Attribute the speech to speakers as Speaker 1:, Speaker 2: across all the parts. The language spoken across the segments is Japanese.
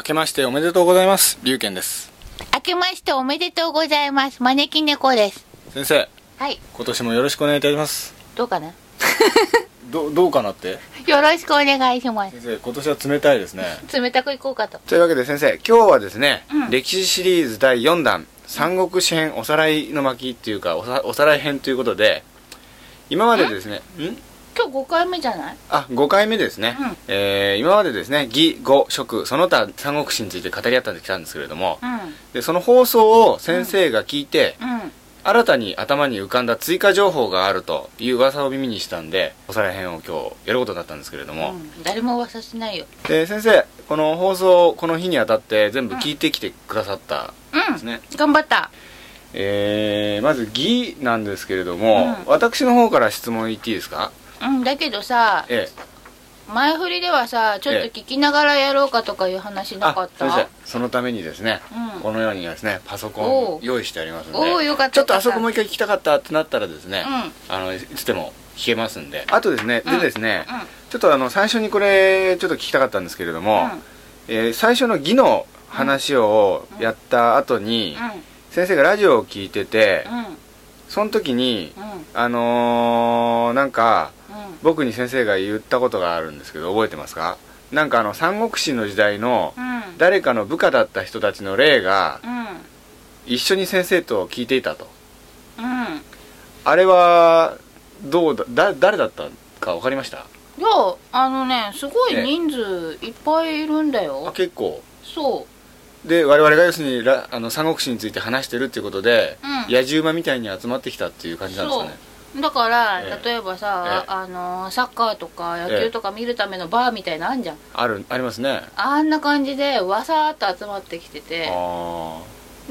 Speaker 1: 明けましておめでとうございます。龍賢です。
Speaker 2: 明けましておめでとうございます。招き猫です。
Speaker 1: 先生、
Speaker 2: はい。
Speaker 1: 今年もよろしくお願いいたします。
Speaker 2: どうかな？
Speaker 1: ど、どうかなって？
Speaker 2: よろしくお願いします。
Speaker 1: 先生、今年は冷たいですね。
Speaker 2: 冷たくいこうかと。
Speaker 1: というわけで先生、今日はですね、
Speaker 2: うん
Speaker 1: 歴史シリーズ第4弾、三国志編おさらいの巻っていうかおさ、おさらい編ということで、今までですね、ん？
Speaker 2: 今日5回目じゃない？
Speaker 1: あ、5回目ですね。
Speaker 2: うん。
Speaker 1: えー今までですね、義、語、食、その他三国志について語り合ったんできたんですけれども、
Speaker 2: うん。
Speaker 1: で、その放送を先生が聞いて、
Speaker 2: うん。
Speaker 1: 新たに頭に浮かんだ追加情報があるという噂を耳にしたんでおさらい編を今日やることになったんですけれども、
Speaker 2: うん、誰も噂しないよ。
Speaker 1: で先生この放送この日にあたって全部聞いてきてくださった
Speaker 2: うんん
Speaker 1: ですね、
Speaker 2: 頑張った。
Speaker 1: えー、まず「義」なんですけれども、
Speaker 2: うん。
Speaker 1: 私の方から質問言っていいですか？
Speaker 2: うん、だけどさ、
Speaker 1: え
Speaker 2: 前振りではさ、ちょっと聞きながらやろうかとかいう話
Speaker 1: え
Speaker 2: なかった？
Speaker 1: あ先生そのためにですね、
Speaker 2: うん
Speaker 1: このようにですねパソコンを用意してありますので
Speaker 2: おおよかった
Speaker 1: ちょっとあそこもう一回聞きたかったってなったらですね、
Speaker 2: うん。
Speaker 1: あのいつでも聞けますんであとですね、
Speaker 2: うん
Speaker 1: でですね、
Speaker 2: うん。
Speaker 1: ちょっとあの最初にこれちょっと聞きたかったんですけれども、えー最初の義の話をやった後に、
Speaker 2: うん。
Speaker 1: 先生がラジオを聞いてて。その時に
Speaker 2: うん。
Speaker 1: あのーなんか
Speaker 2: うん。
Speaker 1: 僕に先生が言ったことがあるんですけど覚えてますか？なんかあの三国志の時代の
Speaker 2: うん。
Speaker 1: 誰かの部下だった人たちの例が
Speaker 2: うん。
Speaker 1: 一緒に先生と聞いていたと
Speaker 2: うん。
Speaker 1: あれはどうだだ誰だったか分かりました？
Speaker 2: いや、あのね、すごい人数いっぱいいるんだ
Speaker 1: あ
Speaker 2: よ。
Speaker 1: 結構
Speaker 2: そ
Speaker 1: で我々が要するにらあの三国志について話してるっていうことで、
Speaker 2: うん
Speaker 1: 野獣馬みたいに集まってきたっていう感じなんですかね
Speaker 2: う。だから、
Speaker 1: ええ
Speaker 2: 例えばさ、
Speaker 1: ええ
Speaker 2: あの、サッカーとか野球とか見るためのバーみたいなのあんじゃん。
Speaker 1: あるありますね
Speaker 2: あんな感じで、わさーっと集まってきてて、
Speaker 1: あ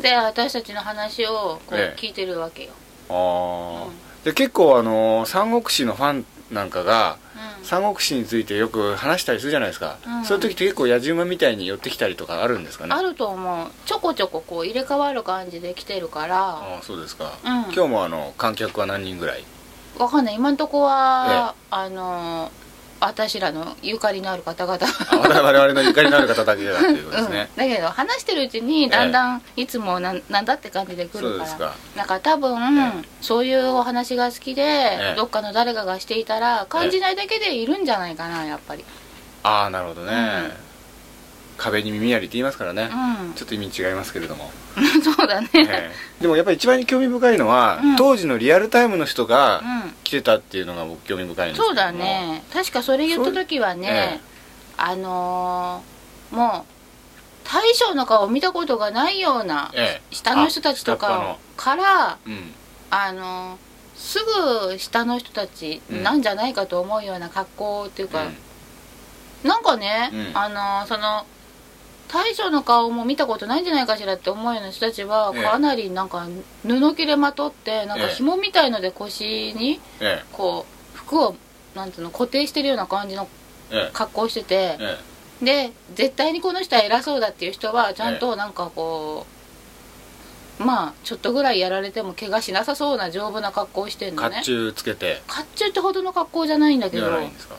Speaker 2: で、私たちの話をこう
Speaker 1: ええ
Speaker 2: 聞いてるわけよ。
Speaker 1: ーあー、
Speaker 2: うん
Speaker 1: で結構あの三国志のファンなんかが
Speaker 2: うん。
Speaker 1: 三国志についてよく話したりするじゃないですか、
Speaker 2: うん。
Speaker 1: そういう時って結構野獣馬みたいに寄ってきたりとかあるんですかね。
Speaker 2: あると思う。ちょこちょここう入れ替わる感じで来てるから、
Speaker 1: ああそうですか、
Speaker 2: うん。
Speaker 1: 今日もあの観客は何人ぐらい？
Speaker 2: わかんない。今んとこは、あの、私らのゆかりのある方々。
Speaker 1: あ我々のゆかりのある方だけだっていうことですね、
Speaker 2: うん、だけど話してるうちにだんだんいつもなんなんだって感じで来るから。
Speaker 1: か。
Speaker 2: なんか多分、
Speaker 1: え
Speaker 2: そういうお話が好きで、
Speaker 1: え
Speaker 2: どっかの誰かがしていたら感じないだけでいるんじゃないかなやっぱり。
Speaker 1: ああなるほどね、壁に耳ありって言いますからね、
Speaker 2: うん。
Speaker 1: ちょっと意味違いますけれども、
Speaker 2: そうだね、
Speaker 1: ええ。でもやっぱり一番興味深いのは、
Speaker 2: うん。
Speaker 1: 当時のリアルタイムの人が
Speaker 2: うん。
Speaker 1: 来てたっていうのが僕興味深いんです
Speaker 2: そうだね。確かそれ言った時はね、
Speaker 1: ええ。
Speaker 2: あのーもう大将の顔見たことがないような
Speaker 1: ええ。
Speaker 2: 下の人たちとか
Speaker 1: の。
Speaker 2: から
Speaker 1: うん。
Speaker 2: あのすぐ下の人たち
Speaker 1: うん。
Speaker 2: なんじゃないかと思うような格好っていうか、
Speaker 1: うん。
Speaker 2: なんかね、
Speaker 1: うん。
Speaker 2: あのその大将の顔も見たことないんじゃないかしらって思うような人たちは
Speaker 1: ええ。
Speaker 2: かなりなんか布切れまとってなんか
Speaker 1: ええ
Speaker 2: 紐みたいので腰に
Speaker 1: え
Speaker 2: こう服をなんていうの固定してるような感じの
Speaker 1: ええ。
Speaker 2: 格好してて
Speaker 1: ええ。
Speaker 2: で絶対にこの人は偉そうだっていう人はちゃんとなんかこうまあちょっとぐらいやられても怪我しなさそうな丈夫な格好をしてんのね。
Speaker 1: 甲冑つけて。
Speaker 2: 甲冑ってほどの格好じゃないんだけど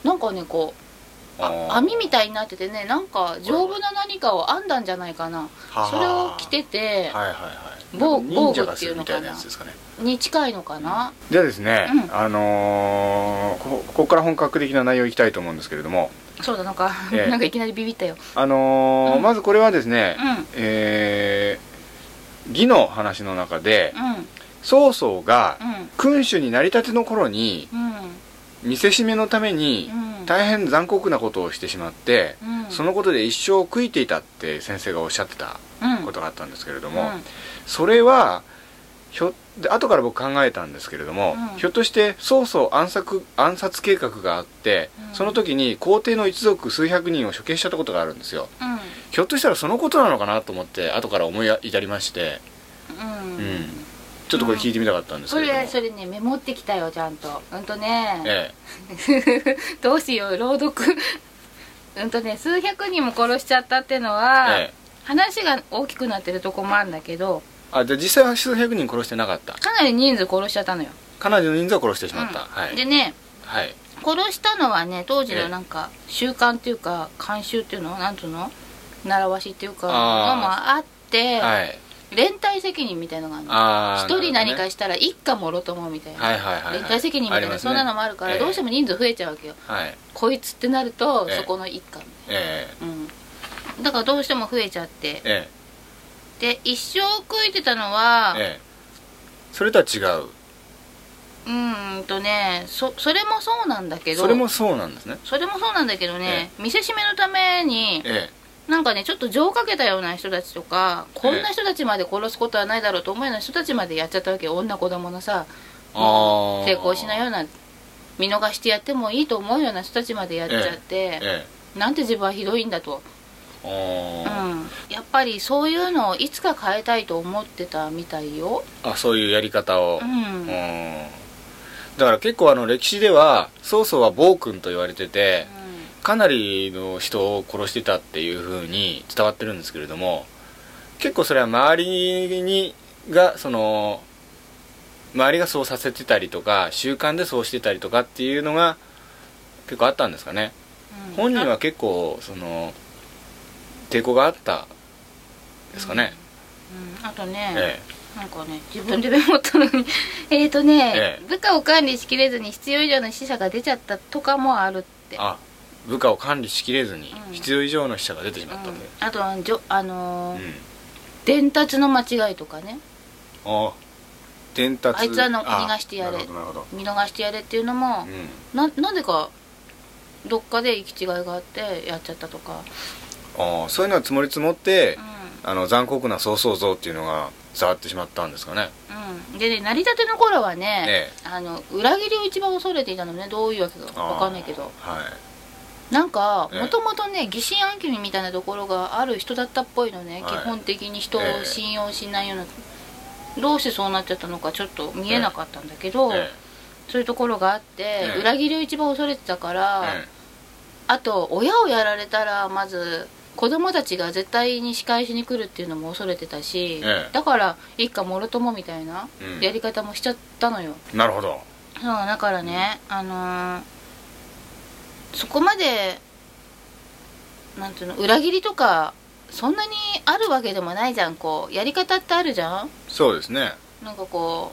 Speaker 1: なんか
Speaker 2: ねこう
Speaker 1: あ
Speaker 2: 網みたいになっててねなんか丈夫な何かを編んだんじゃないかな。それを着てて
Speaker 1: はいはいはい。
Speaker 2: 防具っていうのかな。
Speaker 1: ね。
Speaker 2: に近いのかな。
Speaker 1: じゃあですね、
Speaker 2: うん。
Speaker 1: あのーこここから本格的な内容いきたいと思うんですけれども。
Speaker 2: そうだなんか、
Speaker 1: ええ。
Speaker 2: なんかいきなりビビったよ。
Speaker 1: あのー
Speaker 2: うん。
Speaker 1: まずこれはですね、
Speaker 2: うん。
Speaker 1: えー義の話の中で
Speaker 2: うん。
Speaker 1: 曹操が
Speaker 2: うん。
Speaker 1: 君主になりたての頃に
Speaker 2: うん
Speaker 1: 見せしめのために
Speaker 2: うん。
Speaker 1: 大変残酷なことをしてしまって、
Speaker 2: うん。
Speaker 1: そのことで一生悔いていたって先生がおっしゃってた
Speaker 2: うん。
Speaker 1: ことがあったんですけれども、
Speaker 2: うん。
Speaker 1: それはひょで後から僕考えたんですけれども、
Speaker 2: うん。
Speaker 1: ひょっとして曹操暗殺暗殺計画があって、
Speaker 2: うん。
Speaker 1: その時に皇帝の一族数百人を処刑したことがあるんですよ。
Speaker 2: うん。
Speaker 1: ひょっとしたらそのことなのかなと思って後から思い至りまして、
Speaker 2: うん。
Speaker 1: うんちょっとこれ聞いてみたかったんです
Speaker 2: そ
Speaker 1: けれども、
Speaker 2: れそれねメモってきたよちゃんと。うんとね、
Speaker 1: え
Speaker 2: どうしよう朗読。うんとね数百人も殺しちゃったっての
Speaker 1: え
Speaker 2: は、
Speaker 1: ええ。
Speaker 2: 話が大きくなってるとこもあるんだけど。
Speaker 1: あじゃあ実際は数百人殺してなかった？
Speaker 2: かなり人数殺しちゃったのよ、
Speaker 1: かなりの人数は殺してしまった、
Speaker 2: うん。
Speaker 1: はい。
Speaker 2: でね
Speaker 1: はい。
Speaker 2: 殺したのはね当時
Speaker 1: ええ。
Speaker 2: のなんか習慣っていうか慣習っていうの？なんつうの？習わしっていうかのもあって、
Speaker 1: はい
Speaker 2: 連帯責任みたいのがあるの。一人何かしたら一家もろともみたいな、
Speaker 1: はいはいはいはい。
Speaker 2: 連帯責任みたいな、そんなのもあるから、
Speaker 1: ええ。
Speaker 2: どうしても人数増えちゃうわけよ。
Speaker 1: はい。
Speaker 2: こいつってなると、
Speaker 1: ええ。
Speaker 2: そこの一家
Speaker 1: え
Speaker 2: うん。だからどうしても増えちゃって。
Speaker 1: ええ。
Speaker 2: で一生食いてたのは、
Speaker 1: ええ。えそれとは違う。
Speaker 2: うーんとねそそれもそうなんだけど。
Speaker 1: それもそうなんですね。
Speaker 2: それもそうなんだけどね、見せしめのために
Speaker 1: え
Speaker 2: なんかねちょっと情かけたような人たちとかこんな人たちまで殺すことはないだろうと思うような人たちまでやっちゃったわけよ。女子供のさ
Speaker 1: えああ
Speaker 2: 成功しないような見逃してやってもいいと思うような人たちまでやっちゃって、
Speaker 1: え
Speaker 2: なんて自分はひどいんだと、うん、やっぱりそういうのをいつか変えたいと思ってたみたいよ、
Speaker 1: ーあそういうやり方を。
Speaker 2: う
Speaker 1: うん。
Speaker 2: ん
Speaker 1: だから結構あの歴史では曹操は暴君と言われててかなりの人を殺してたっていう風に伝わってるんですけれども結構それは周りにがその周りがそうさせてたりとか習慣でそうしてたりとかっていうのが結構あったんですかね。
Speaker 2: うん。
Speaker 1: 本人は結構その抵抗があったですかね、
Speaker 2: うん。あとね、
Speaker 1: え
Speaker 2: なんかね自分でメモったのに。えっとね、
Speaker 1: ええ。
Speaker 2: 部下を管理しきれずに必要以上の死者が出ちゃったとかもあるって。
Speaker 1: えあ部下を管理しきれずに
Speaker 2: うん。
Speaker 1: 必要以上の死者が出てしまった
Speaker 2: う。ん。
Speaker 1: んで、
Speaker 2: あとじょあのー
Speaker 1: うん。
Speaker 2: 伝達の間違いとかね。
Speaker 1: あ伝達。
Speaker 2: あいつはの逃がしてやれ。見逃してやれっていうのも、
Speaker 1: うん。
Speaker 2: ななんでかどっかで行き違いがあってやっちゃったとか、
Speaker 1: ああそういうのは積もり積もって
Speaker 2: う
Speaker 1: あの残酷な曹操像っていうのが伝わってしまったんですかね。
Speaker 2: んうん、でね成り立ての頃はね、
Speaker 1: え
Speaker 2: あの裏切りを一番恐れていたのね。どういうわけか分かんないけど。
Speaker 1: はい
Speaker 2: なんか
Speaker 1: ええ。
Speaker 2: もともとね疑心暗鬼みたいなところがある人だったっぽいのね、
Speaker 1: はい。
Speaker 2: 基本的に人を
Speaker 1: ええ。
Speaker 2: 信用しないような、どうしてそうなっちゃったのかちょっと見えなかったんだけど、
Speaker 1: え
Speaker 2: そういうところがあって、
Speaker 1: ええ。
Speaker 2: 裏切りを一番恐れてたから、
Speaker 1: え
Speaker 2: あと親をやられたらまず子供たちが絶対に仕返しに来るっていうのも恐れてたし、
Speaker 1: ええ。
Speaker 2: だから一家もろともみたいな
Speaker 1: うん。
Speaker 2: やり方もしちゃったのよ、
Speaker 1: えなるほど。
Speaker 2: そうだからね、あのーそこまでなんていうの裏切りとかそんなにあるわけでもないじゃんこう。やり方ってあるじゃん？
Speaker 1: そうですね。
Speaker 2: なんかこ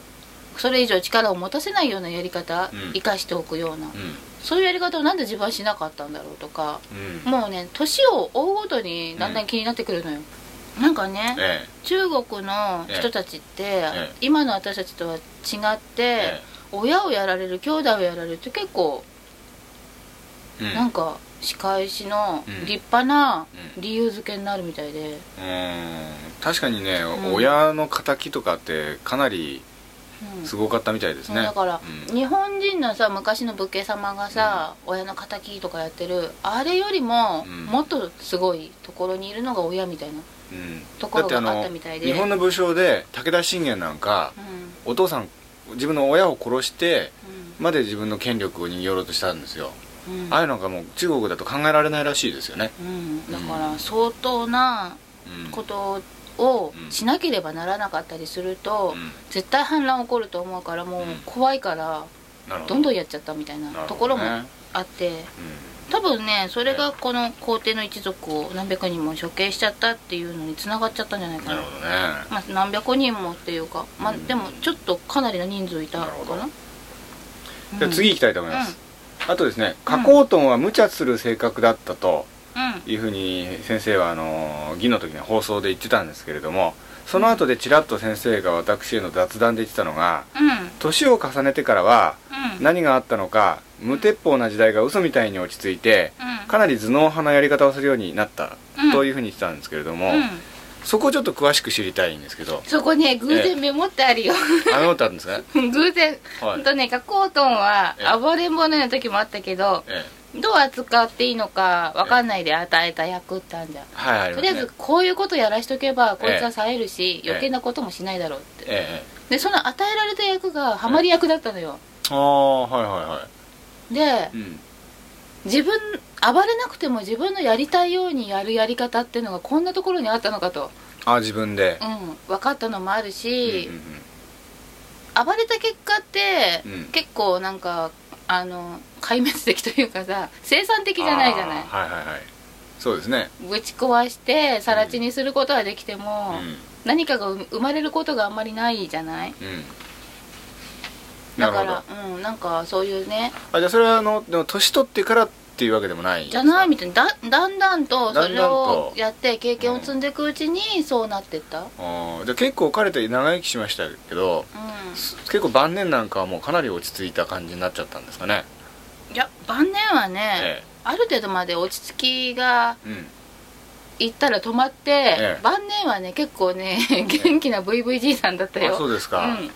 Speaker 2: うそれ以上力を持たせないようなやり方、
Speaker 1: うん。
Speaker 2: 生かしておくような。
Speaker 1: うん。
Speaker 2: そういうやり方をなんで自分はしなかったんだろうとか
Speaker 1: うん。
Speaker 2: もうね年を追うごとにだんだん気になってくるのよ、なんかね、
Speaker 1: え
Speaker 2: 中国の人たちって、
Speaker 1: え
Speaker 2: 今の私たちとは違って、
Speaker 1: え
Speaker 2: 親をやられる兄弟をやられるって結構
Speaker 1: えうん。
Speaker 2: なんか仕返しの
Speaker 1: うん。
Speaker 2: 立派な
Speaker 1: う
Speaker 2: 理由付けになるみたいで、
Speaker 1: うん。確かにね、
Speaker 2: ん。
Speaker 1: 親の敵とかってかなり
Speaker 2: うん。
Speaker 1: すごかったみたいですね、
Speaker 2: だから、
Speaker 1: うん。
Speaker 2: 日本人のさ昔の武家様がさ、親の敵とかやってるあれよりも、
Speaker 1: うん。
Speaker 2: もっとすごいところにいるのが親みたいな、
Speaker 1: うん。
Speaker 2: ところが
Speaker 1: だってあ
Speaker 2: ったみたいで。
Speaker 1: 日本の武将で武田信玄なんか
Speaker 2: うん。
Speaker 1: お父さん自分の親を殺して
Speaker 2: う
Speaker 1: まで自分の権力を握ろうとしたんですよ、
Speaker 2: んうん。
Speaker 1: ああいうのがもう中国だと考えられないらしいですよね、
Speaker 2: うん、だから相当な
Speaker 1: うん。
Speaker 2: ことを
Speaker 1: うん
Speaker 2: しなければならなかったりすると、
Speaker 1: うん。
Speaker 2: 絶対反乱起こると思うからもう
Speaker 1: うん。
Speaker 2: 怖いからど。んどんやっちゃったみたいなところもあって
Speaker 1: うん。
Speaker 2: 多分ねそれがこの皇帝の一族を何百人も処刑しちゃったっていうのにつながっちゃったんじゃないかな。
Speaker 1: ね。
Speaker 2: まあ、何百人もっていうか、まあ、
Speaker 1: うん。
Speaker 2: でもちょっとかなりの人数いたかな。
Speaker 1: じゃあ次行きたいと思います、あとですね加工トンは無茶する性格だったと
Speaker 2: うん。
Speaker 1: いうふうに先生はあの議の時に放送で言ってたんですけれどもその後でちらっと先生が私への雑談で言ってたのが
Speaker 2: うん。うん
Speaker 1: 年を重ねてからは
Speaker 2: うん。
Speaker 1: 何があったのか無鉄砲な時代が嘘みたいに落ち着いて
Speaker 2: うん。
Speaker 1: かなり頭脳派なやり方をするようになった
Speaker 2: うん。
Speaker 1: というふうに言ってたんですけれども、
Speaker 2: うん
Speaker 1: そこをちょっと詳しく知りたいんですけど。
Speaker 2: そこね偶然メモってあるよ、
Speaker 1: あのったんですか？
Speaker 2: 偶然、
Speaker 1: はい。
Speaker 2: ほんとね加工トンは
Speaker 1: ええ。
Speaker 2: 暴れん坊の時もあったけど
Speaker 1: え
Speaker 2: どう扱っていいのか分かんないで与えた役ってあるじゃん。
Speaker 1: えはい
Speaker 2: とりあえずこういうことやらしとけばこいつは冴えるし、
Speaker 1: ええ。
Speaker 2: 余計なこともしないだろうって、
Speaker 1: え
Speaker 2: でその与えられた役がハマり役だったのよ、
Speaker 1: えああはいはいは
Speaker 2: で
Speaker 1: いうん
Speaker 2: 自分暴れなくても自分のやりたいようにやるやり方っていうのがこんなところにあったのかと、
Speaker 1: あ自分で。
Speaker 2: うん、分かったのもあるし
Speaker 1: うん、うん
Speaker 2: 暴れた結果って、
Speaker 1: うん。
Speaker 2: 結構なんかあの壊滅的というかさ生産的じゃないじゃない。
Speaker 1: はいはいはい。そうですね。
Speaker 2: ぶち壊して更地にすることはできても、
Speaker 1: うん。
Speaker 2: 何かが生まれることがあんまりないじゃない。
Speaker 1: うん
Speaker 2: だからうんなんかそういうね。
Speaker 1: あじゃあそれはあのでも年取ってからっていうわけでもない
Speaker 2: じゃない
Speaker 1: み
Speaker 2: みたいなだだんだんとそれをやって経験を積んでいくうちにそうなってった？うん
Speaker 1: じゃあ結構彼って長生きしましたけどす結構晩年なんかはもうかなり落ち着いた感じになっちゃったんですかね？
Speaker 2: いや晩年はね、
Speaker 1: え
Speaker 2: ある程度まで落ち着きが
Speaker 1: えうん。
Speaker 2: いったら止まって、
Speaker 1: ええ。
Speaker 2: 晩年はね結構ね元気な VVG さんだったよ。
Speaker 1: あそうですか、
Speaker 2: うん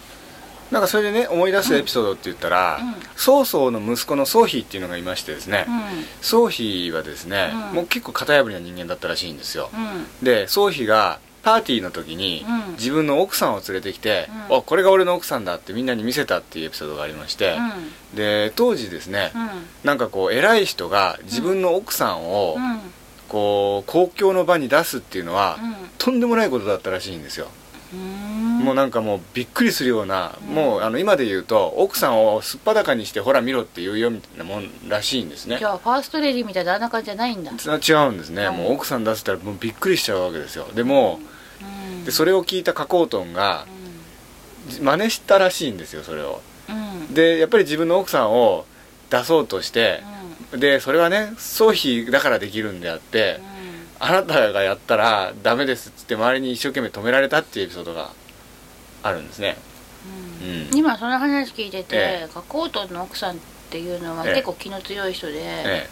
Speaker 1: なんかそれでね思い出すエピソードって言ったら、
Speaker 2: うん。
Speaker 1: 曹操の息子の曹丕っていうのがいましてですね、
Speaker 2: うん。
Speaker 1: 曹丕はですね、
Speaker 2: うん。
Speaker 1: もう結構型破りな人間だったらしいんですよ、
Speaker 2: うん。
Speaker 1: で曹丕がパーティーの時に
Speaker 2: うん。
Speaker 1: 自分の奥さんを連れてきて「
Speaker 2: うん。
Speaker 1: おこれが俺の奥さんだ」ってみんなに見せたっていうエピソードがありまして、で当時ですね、
Speaker 2: うん。
Speaker 1: なんかこう偉い人が自分の奥さんを
Speaker 2: うん。
Speaker 1: こう公共の場に出すっていうのは、
Speaker 2: うん。
Speaker 1: とんでもないことだったらしいんですよ、
Speaker 2: うん
Speaker 1: もうなんかもうびっくりするような、
Speaker 2: うん。
Speaker 1: もうあの今で言うと奥さんをすっぱだかにしてほら見ろっていうよみたいなもんらしいんですね。
Speaker 2: じゃあファーストレディみたいなあんな感じじゃないんだ、
Speaker 1: 違うんですね、
Speaker 2: うん。
Speaker 1: もう奥さん出せたらもうびっくりしちゃうわけですよ。でも、
Speaker 2: うん、
Speaker 1: でそれを聞いた加工トンが真似したらしいんですよそれを。
Speaker 2: うん。うん
Speaker 1: でやっぱり自分の奥さんを出そうとして、でそれはね総費だからできるんであって、あなたがやったらダメですっつって周りに一生懸命止められたっていうエピソードがあるんですね。
Speaker 2: う
Speaker 1: うん。ん
Speaker 2: 今その話聞いてて、
Speaker 1: え
Speaker 2: 加工トンの奥さんっていうのは
Speaker 1: ええ。
Speaker 2: 結構気の強い人で、
Speaker 1: ええ。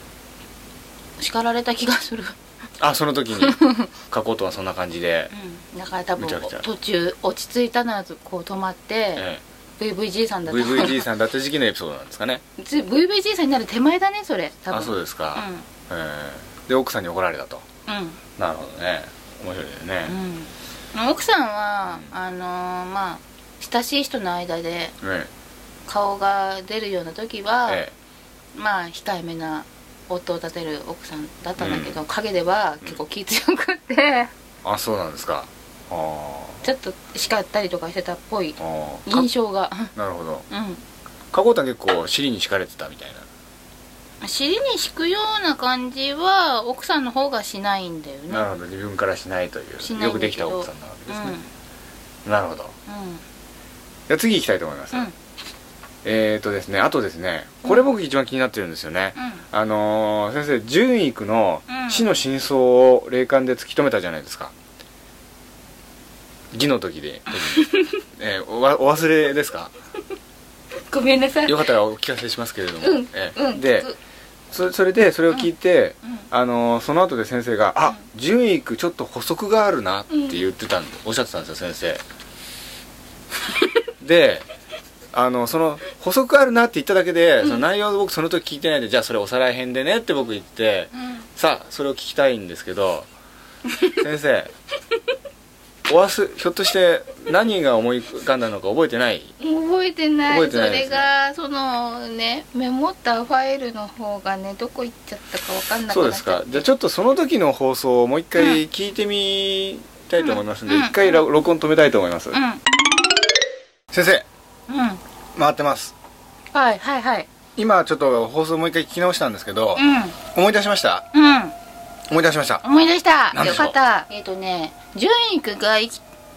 Speaker 2: 叱られた気がする、
Speaker 1: あその時に加工トンはそんな感じで、
Speaker 2: うん、だから多分途中落ち着いたのはこう止まって、
Speaker 1: え
Speaker 2: VVG さんだ
Speaker 1: え、
Speaker 2: と
Speaker 1: VVG さんだった時期のエピソードなんですかね。
Speaker 2: VVG さんになる手前だねそれ。多分。
Speaker 1: あそうですか、
Speaker 2: う
Speaker 1: ええ。で奥さんに怒られたと。
Speaker 2: んうん。
Speaker 1: なるほどね。面白いですね、
Speaker 2: うん、奥さんは、あのーまあ親しい人の間で
Speaker 1: え
Speaker 2: 顔が出るような時は、
Speaker 1: ええ。
Speaker 2: まあ控えめな夫を立てる奥さんだったんだけど、陰では結構気強くって。
Speaker 1: えあそうなんですか。
Speaker 2: ちょっと叱ったりとかしてたっぽい印象が。
Speaker 1: なるほど。
Speaker 2: うん。
Speaker 1: 加工トン結構尻に敷かれてたみたいな
Speaker 2: 尻に敷くような感じは奥さんの方がしないんだよね。
Speaker 1: なるほど。自分からしないという。よくできた奥さんなわけですね、なるほど。
Speaker 2: うん。
Speaker 1: じゃあ次行きたいと思います、
Speaker 2: うん。うん
Speaker 1: えーとですねあとですねこれ僕一番気になってるんですよね、あのー先生純育の
Speaker 2: うん。
Speaker 1: 死の真相を霊感で突き止めたじゃないですか。義の時で、えーおわお忘れですか？
Speaker 2: ごめんなさい。
Speaker 1: よかったらお聞かせしますけれども、
Speaker 2: うん。
Speaker 1: えー
Speaker 2: うん。
Speaker 1: でそそれでそれを聞いて、
Speaker 2: うん。
Speaker 1: あのーその後で先生が「あ純育ちょっと補足があるな」って言ってたんで、おっしゃってたんですよ先生。であのその補足あるなって言っただけで、その内容を僕その時聞いてないでじゃあそれおさらい編でねって僕言って、さあそれを聞きたいんですけど先生お忘れひょっとして何が思い浮かんだのか覚えてない？
Speaker 2: 覚えてない。
Speaker 1: 覚えてないですね。
Speaker 2: それがそのねメモったファイルの方がねどこ行っちゃったか分かんなくなっちゃ
Speaker 1: そうですか。じゃあちょっとその時の放送をもう一回聞いてみたいと思いますんで、
Speaker 2: うん。
Speaker 1: 一回録録音止めたいと思います、
Speaker 2: うん。
Speaker 1: 先生。
Speaker 2: うん。
Speaker 1: 回ってます。
Speaker 2: はいはいはい。
Speaker 1: 今ちょっと放送もう一回聞き直したんですけど、
Speaker 2: う
Speaker 1: 思い出しました？
Speaker 2: んうん
Speaker 1: 思い出しました。
Speaker 2: 思い出した。よかった。えっ、とね純育が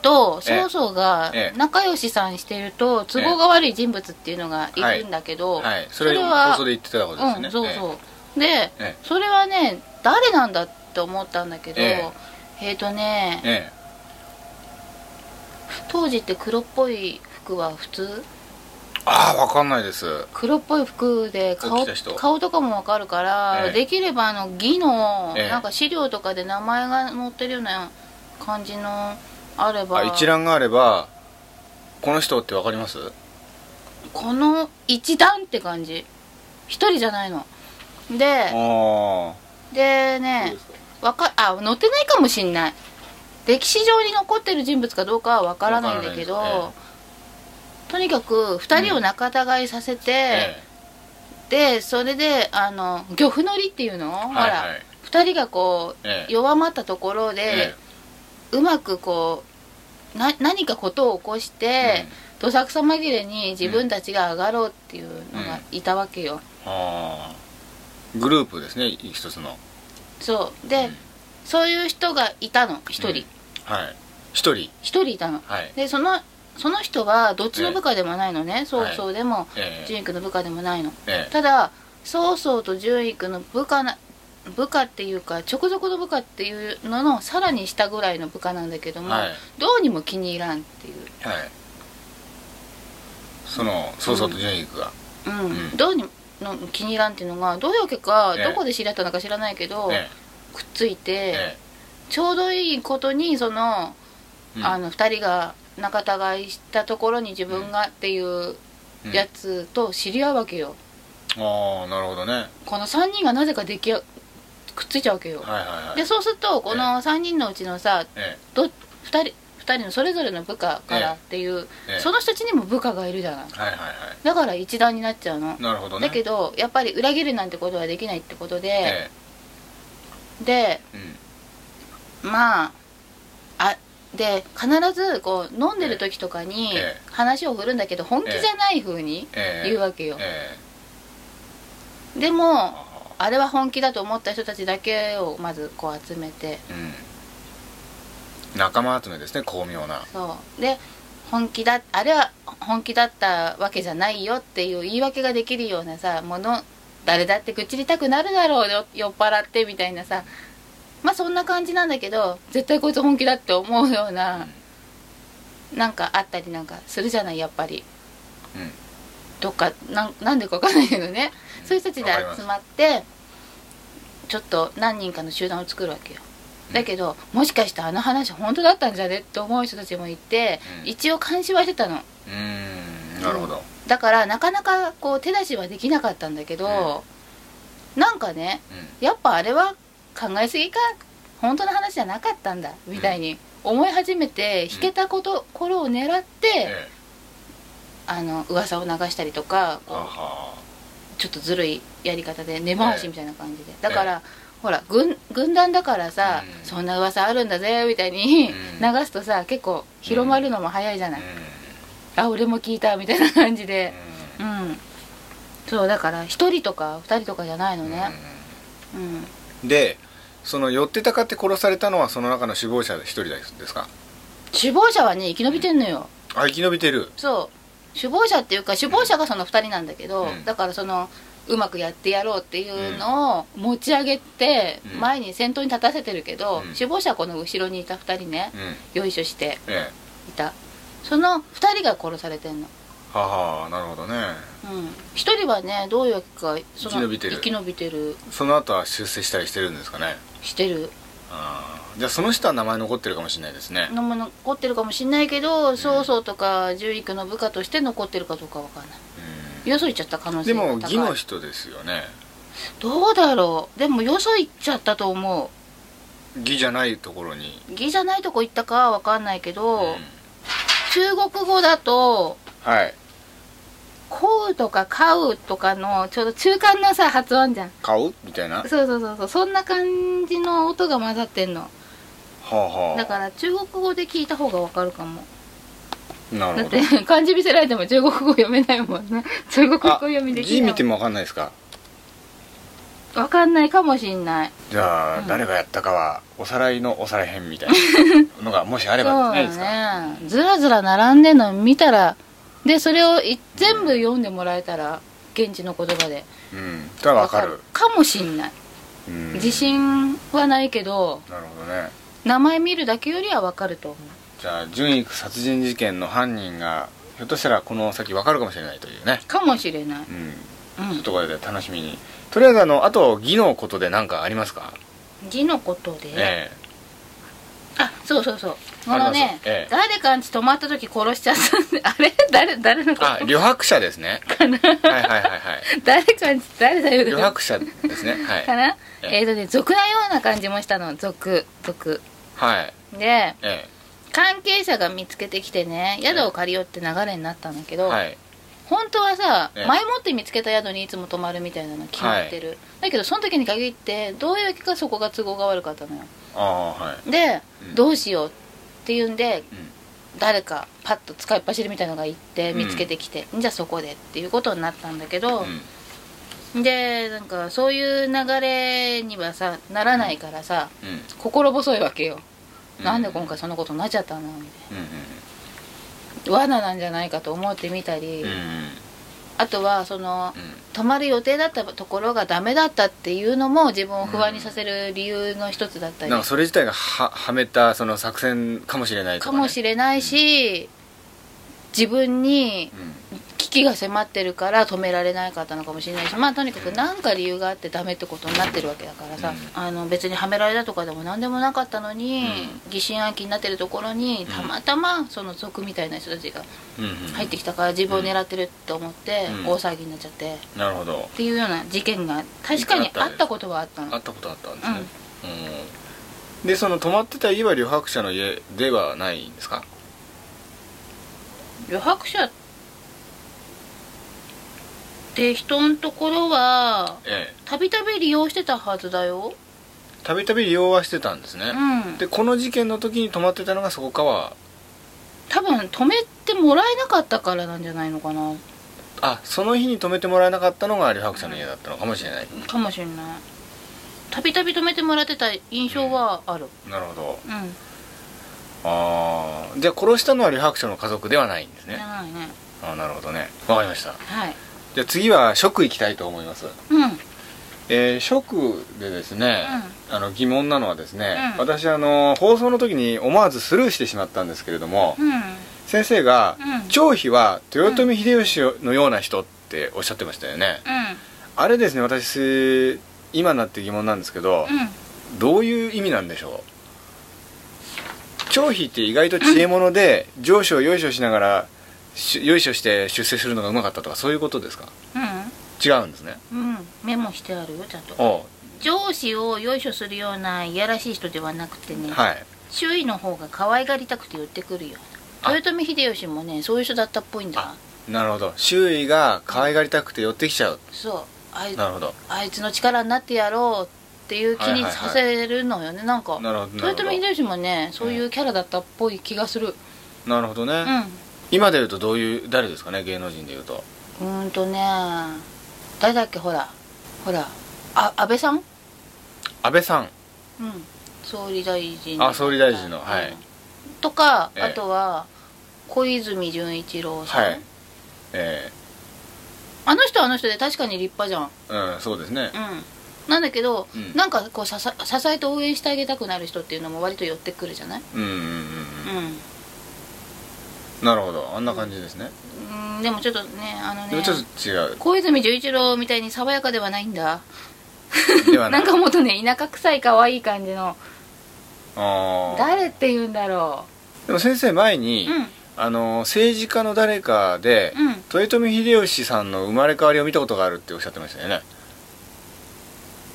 Speaker 2: と曹操が
Speaker 1: ええ。
Speaker 2: 仲良しさんしてると都合が悪い人物っていうのがいるんだけど、
Speaker 1: はい。それ放送で言ってたことですね、
Speaker 2: うんそうそう、で、
Speaker 1: ええ。
Speaker 2: それはね誰なんだって思ったんだけど
Speaker 1: え。
Speaker 2: えっ、とね、
Speaker 1: ええ。
Speaker 2: 当時って黒っぽい服は普通？
Speaker 1: ああ分かんないです。
Speaker 2: 黒っぽい服で顔顔とかもわかるから、
Speaker 1: ええ。
Speaker 2: できればあの義の、
Speaker 1: ええ。
Speaker 2: なんか資料とかで名前が載ってるような感じのあれば。
Speaker 1: あ一覧があればこの人って分かります？
Speaker 2: この一段って感じ。一人じゃないの。で
Speaker 1: あ
Speaker 2: でねわかあ載ってないかもしんない。歴史上に残ってる人物かどうかはわからないんだけど、とにかく2人を仲違いさせて、
Speaker 1: え
Speaker 2: でそれであの漁夫の利っていうの、
Speaker 1: え
Speaker 2: ほら、
Speaker 1: はい。はい
Speaker 2: 2人がこう、
Speaker 1: ええ。
Speaker 2: 弱まったところで、
Speaker 1: え
Speaker 2: うまくこうな何かことを起こして、どさくさ紛れに自分たちが上がろうっていうのがいたわけよ、
Speaker 1: ああ。グループですね一つの。
Speaker 2: そう。で、
Speaker 1: うん。
Speaker 2: そういう人がいたの一人。
Speaker 1: うん。はい。一人。
Speaker 2: 一人いたの。
Speaker 1: はい。
Speaker 2: でそのその人はどっちの部下でもないのね、そうそうでも
Speaker 1: ええ。
Speaker 2: 純育の部下でもないの。
Speaker 1: ええ。
Speaker 2: ただそうそうと純育の部下な部下っていうか直属の部下っていうののさらに下ぐらいの部下なんだけども、
Speaker 1: はい。
Speaker 2: どうにも気に入らんっていう。
Speaker 1: はい。そのそうそうと純育が、
Speaker 2: うん、
Speaker 1: うん。
Speaker 2: どうにの気に入らんっていうのがどういうわけか、
Speaker 1: ええ。
Speaker 2: どこで知り合ったのか知らないけど、
Speaker 1: え
Speaker 2: くっついて、
Speaker 1: ええ。
Speaker 2: ちょうどいいことにその,、
Speaker 1: えうん。
Speaker 2: あの2人が仲違いしたところに自分がっていう
Speaker 1: うん。
Speaker 2: やつと知り合うわけよ、
Speaker 1: ああなるほどね。
Speaker 2: この3人がなぜか出来上くっついちゃうわけよ、
Speaker 1: はいはいはい。
Speaker 2: でそうするとこの3人のうちのさ
Speaker 1: え
Speaker 2: ど2人二人のそれぞれの部下からっていう、
Speaker 1: ええ。
Speaker 2: その人たちにも部下がいるじゃない。
Speaker 1: えはいはいは
Speaker 2: だから一団になっちゃうの、
Speaker 1: いなるほどね。
Speaker 2: だけどやっぱり裏切るなんてことはできないってことで、
Speaker 1: え
Speaker 2: で
Speaker 1: えうん。
Speaker 2: まああで必ずこう飲んでる時とかに
Speaker 1: ええ。
Speaker 2: 話を振るんだけど本気じゃない風に
Speaker 1: ええ。
Speaker 2: 言うわけよ、
Speaker 1: え
Speaker 2: でも
Speaker 1: え
Speaker 2: あ。れは本気だと思った人たちだけをまずこう集めて。
Speaker 1: うん。仲間集めですね巧妙な。
Speaker 2: そう。で本気だあれは本気だったわけじゃないよっていう言い訳ができるようなさもの誰だって愚痴りたくなるだろうよ酔っ払ってみたいなさまあそんな感じなんだけど絶対こいつ本気だって思うようななんかあったりなんかするじゃないやっぱり。
Speaker 1: うん。
Speaker 2: どっかなんなんでかわかんないけどね。そういう人たちで集まってちょっと何人かの集団を作るわけよ。だけどもしかしてあの話本当だったんじゃねって思う人たちもいて、
Speaker 1: うん。
Speaker 2: 一応監視はしてたの。
Speaker 1: うーんなるほど。
Speaker 2: だからなかなかこう手出しはできなかったんだけど、なんかね
Speaker 1: うん。
Speaker 2: やっぱあれは考えすぎか本当の話じゃなかったんだみたいに思い始めて弾けたこと頃を狙って、
Speaker 1: ええ。
Speaker 2: あの噂を流したりとかちょっとずるいやり方で根回しみたいな感じで、だから、ほら軍軍団だからさ、
Speaker 1: うん。
Speaker 2: そんな噂あるんだぜみたいに
Speaker 1: うん。
Speaker 2: 流すとさ結構広まるのも早いじゃない、
Speaker 1: うん。
Speaker 2: あ俺も聞いたみたいな感じで。うん、そうだから1人とか2人とかじゃないのね。うん、
Speaker 1: うんでその寄ってたかって殺されたのはその中の首謀者一人ですか？
Speaker 2: 首謀者はね生き延びてんのよ、
Speaker 1: あ生き延びてる。
Speaker 2: そう。首謀者っていうか首謀者がその2人なんだけど、
Speaker 1: うん。
Speaker 2: だからそのうまくやってやろうっていうのを持ち上げて
Speaker 1: うん。
Speaker 2: 前に先頭に立たせてるけど、
Speaker 1: うん。
Speaker 2: 首謀者はこの後ろにいた2人ね
Speaker 1: うん。
Speaker 2: よいしょして
Speaker 1: え
Speaker 2: いた。その2人が殺されてんの。
Speaker 1: えははなるほどね。
Speaker 2: うん。1人はねどういうわけかその
Speaker 1: 生き延びてる。
Speaker 2: 生き延びてる。
Speaker 1: その後は出世したりしてるんですかね。
Speaker 2: してる。
Speaker 1: あー。じゃあその人は名前残ってるかもしれないですね。
Speaker 2: のも残ってるかもしんないけど曹操とか獣育の部下として残ってるかどうかわかんない。よそ行っちゃった可能
Speaker 1: うんで
Speaker 2: 性が高い。
Speaker 1: も義の人ですよね。
Speaker 2: どうだろう。でもよそ行っちゃったと思
Speaker 1: 義じゃないところに。
Speaker 2: う義じゃないとこ行ったかはわかんないけど、
Speaker 1: うん。
Speaker 2: 中国語だと
Speaker 1: はい「
Speaker 2: こう」とか「買う」とかのちょうど中間のさ発音じゃん。
Speaker 1: 買うみたいな？は
Speaker 2: そうそうそうそう。そんな感じの音が混ざってんの。
Speaker 1: あはあ。
Speaker 2: だから中国語で聞いた方がわかるかも。
Speaker 1: なるほど。
Speaker 2: だって漢字見せられても中国語読めないもんね中国語
Speaker 1: あ
Speaker 2: 読みでき
Speaker 1: 義
Speaker 2: ない
Speaker 1: 見ても分かんないですか？
Speaker 2: わかんないかもしんない。
Speaker 1: じゃあ、
Speaker 2: うん。
Speaker 1: 誰がやったかはおさらいのおさらい編みたいなのがもしあればないです
Speaker 2: ねずらずら並んでんの見たらでそれをい全部読んでもらえたら現地の言葉で。
Speaker 1: うん。それは分かる。
Speaker 2: かもしんない。
Speaker 1: うん。
Speaker 2: 自信はないけど
Speaker 1: なるほどね。
Speaker 2: 名前見るだけよりはわかると思う。
Speaker 1: じゃあ純育殺人事件の犯人がひょっとしたらこの先分かるかもしれないというね。
Speaker 2: かもしれない、
Speaker 1: うん。
Speaker 2: うん。
Speaker 1: ちょっとこれで楽しみに。とりあえずあのあと義のことで何かありますか？
Speaker 2: 字のことで、
Speaker 1: え
Speaker 2: あそうそうそう。このね、
Speaker 1: ええ。
Speaker 2: 誰かんち泊まった時殺しちゃったんで あれ？誰誰の
Speaker 1: え
Speaker 2: こと？
Speaker 1: あ旅客者ですね。はいはいはいはい。
Speaker 2: 誰かんち誰だよ。
Speaker 1: 旅客者ですね。はい。
Speaker 2: かな？
Speaker 1: ええ。
Speaker 2: えっ、とね俗なような感じもしたの。俗俗。
Speaker 1: はい。
Speaker 2: で
Speaker 1: え
Speaker 2: 関係者が見つけてきてね宿を借りようって流れになったんだけど、
Speaker 1: えはい。
Speaker 2: 本当はさ、
Speaker 1: ええ。
Speaker 2: 前もって見つけた宿にいつも泊まるみたいなの決まってる、だけどその時に限ってどういうわけかそこが都合が悪かったのよ
Speaker 1: はい。
Speaker 2: で、
Speaker 1: うん。
Speaker 2: どうしようっていうんで
Speaker 1: うん。
Speaker 2: 誰かパッと使いっ走りみたいのが行って
Speaker 1: うん。
Speaker 2: 見つけてきて、じゃあそこでっていうことになったんだけど、
Speaker 1: うん。
Speaker 2: でなんかそういう流れにはさならないからさ、
Speaker 1: うん。
Speaker 2: 心細いわけよ、
Speaker 1: うん。
Speaker 2: なんで今回そんなことになっちゃったのみたい
Speaker 1: うん
Speaker 2: な罠なんじゃないかと思ってみたり、
Speaker 1: うんうん
Speaker 2: あとはその
Speaker 1: うん。
Speaker 2: 泊まる予定だったところがダメだったっていうのも自分を不安にさせる理由の一つだったり、
Speaker 1: なんかそれ自体がははめたその作戦かもしれないとか、ね、
Speaker 2: かもしれないし、自分に
Speaker 1: うん。
Speaker 2: 危機が迫ってるから止められなかったのかもしれないしまあとにかく何か理由があってダメってことになってるわけだからさ、
Speaker 1: うん。
Speaker 2: あの別にはめられたとかでも何でもなかったのに、
Speaker 1: う
Speaker 2: 疑心暗鬼になってるところにたまたまその族みたいな人たちが入ってきたから自分を狙ってるって思って
Speaker 1: うん。
Speaker 2: 大騒ぎになっちゃって、
Speaker 1: なるほど。
Speaker 2: っていうような事件が確かにあったことはあったの。
Speaker 1: あったことあったんですね、うん。でその泊まってた家は旅客者の家ではないんですか？
Speaker 2: 旅客者って人のところは
Speaker 1: ええ。
Speaker 2: たびたび利用してたはずだよ。
Speaker 1: たびたび利用はしてたんですね、
Speaker 2: うん。
Speaker 1: でこの事件の時に泊まってたのがそこかは。
Speaker 2: 多分止めてもらえなかったからなんじゃないのかな。
Speaker 1: あその日に泊めてもらえなかったのが旅客者の家だったのかもしれない、
Speaker 2: かもしれない。たびたび止めてもらってた印象はある。
Speaker 1: なるほど。
Speaker 2: うん、
Speaker 1: ああじゃあ殺したのは旅客者の家族ではないんです
Speaker 2: じゃ
Speaker 1: ね
Speaker 2: ないね。
Speaker 1: あなるほどね。わかりました。
Speaker 2: はい。
Speaker 1: じゃあ次は食行きたいと思います。
Speaker 2: うん。
Speaker 1: えー、食でですね、あの疑問なのはですね、
Speaker 2: うん。
Speaker 1: 私あの放送の時に思わずスルーしてしまったんですけれども、
Speaker 2: うん。
Speaker 1: 先生が、
Speaker 2: うん。
Speaker 1: 張飛は豊臣秀吉のような人っておっしゃってましたよね、あれですね私今になって疑問なんですけど、
Speaker 2: うんうん。
Speaker 1: どういう意味なんでしょう？張飛って意外と知恵者で上司をよいしょしながらしよいしょして出世するのがうまかったとかそういうことですか？違うんですね。
Speaker 2: うん。うんメモしてあるよちゃんと。
Speaker 1: お
Speaker 2: 上司をよいしょするようないやらしい人ではなくてね、
Speaker 1: はい。
Speaker 2: 周囲の方が可愛がりたくて寄ってくるよ。
Speaker 1: あ。
Speaker 2: 豊臣秀吉もねそういう人だったっぽいんだ。
Speaker 1: なるほど。周囲が可愛がりたくて寄ってきちゃう。
Speaker 2: そう。あい
Speaker 1: なるほど。
Speaker 2: あいつの力になってやろうっていう気にさせるのよね、なんか豊臣秀吉もねそういうキャラだったっぽい気がする。
Speaker 1: なるほどね、
Speaker 2: うん。
Speaker 1: 今で言うとどういう誰ですかね芸能人で言うと。
Speaker 2: うーんとね誰だっけほら。ほら。あ安倍さん？うん
Speaker 1: 安倍さん。
Speaker 2: 総理大臣。
Speaker 1: あ総理大臣の。はい。
Speaker 2: うん。とか、
Speaker 1: ええ。
Speaker 2: あとは小泉純一郎さん、
Speaker 1: はい。え
Speaker 2: あの人はあの人で確かに立派じゃん。
Speaker 1: ーうんそうですね。
Speaker 2: うんなんだけど、
Speaker 1: うん。
Speaker 2: なんかこう支え支えて応援してあげたくなる人っていうのも割と寄ってくるじゃない？
Speaker 1: うんうんうんうん。
Speaker 2: うん。
Speaker 1: なるほど。あんな感じですね、
Speaker 2: うん。でもちょっとねあのね
Speaker 1: でもちょっと違う。
Speaker 2: 小泉純一郎みたいに爽やかではないんだ。
Speaker 1: ではな
Speaker 2: んかもっとね田舎臭い可愛い感じの。
Speaker 1: あー。
Speaker 2: 誰って言うんだろ
Speaker 1: でも先生前に、
Speaker 2: ううん。
Speaker 1: あの政治家の誰かで、
Speaker 2: うん。
Speaker 1: 豊臣秀吉さんの生まれ変わりを見たことがあるっておっしゃってましたよね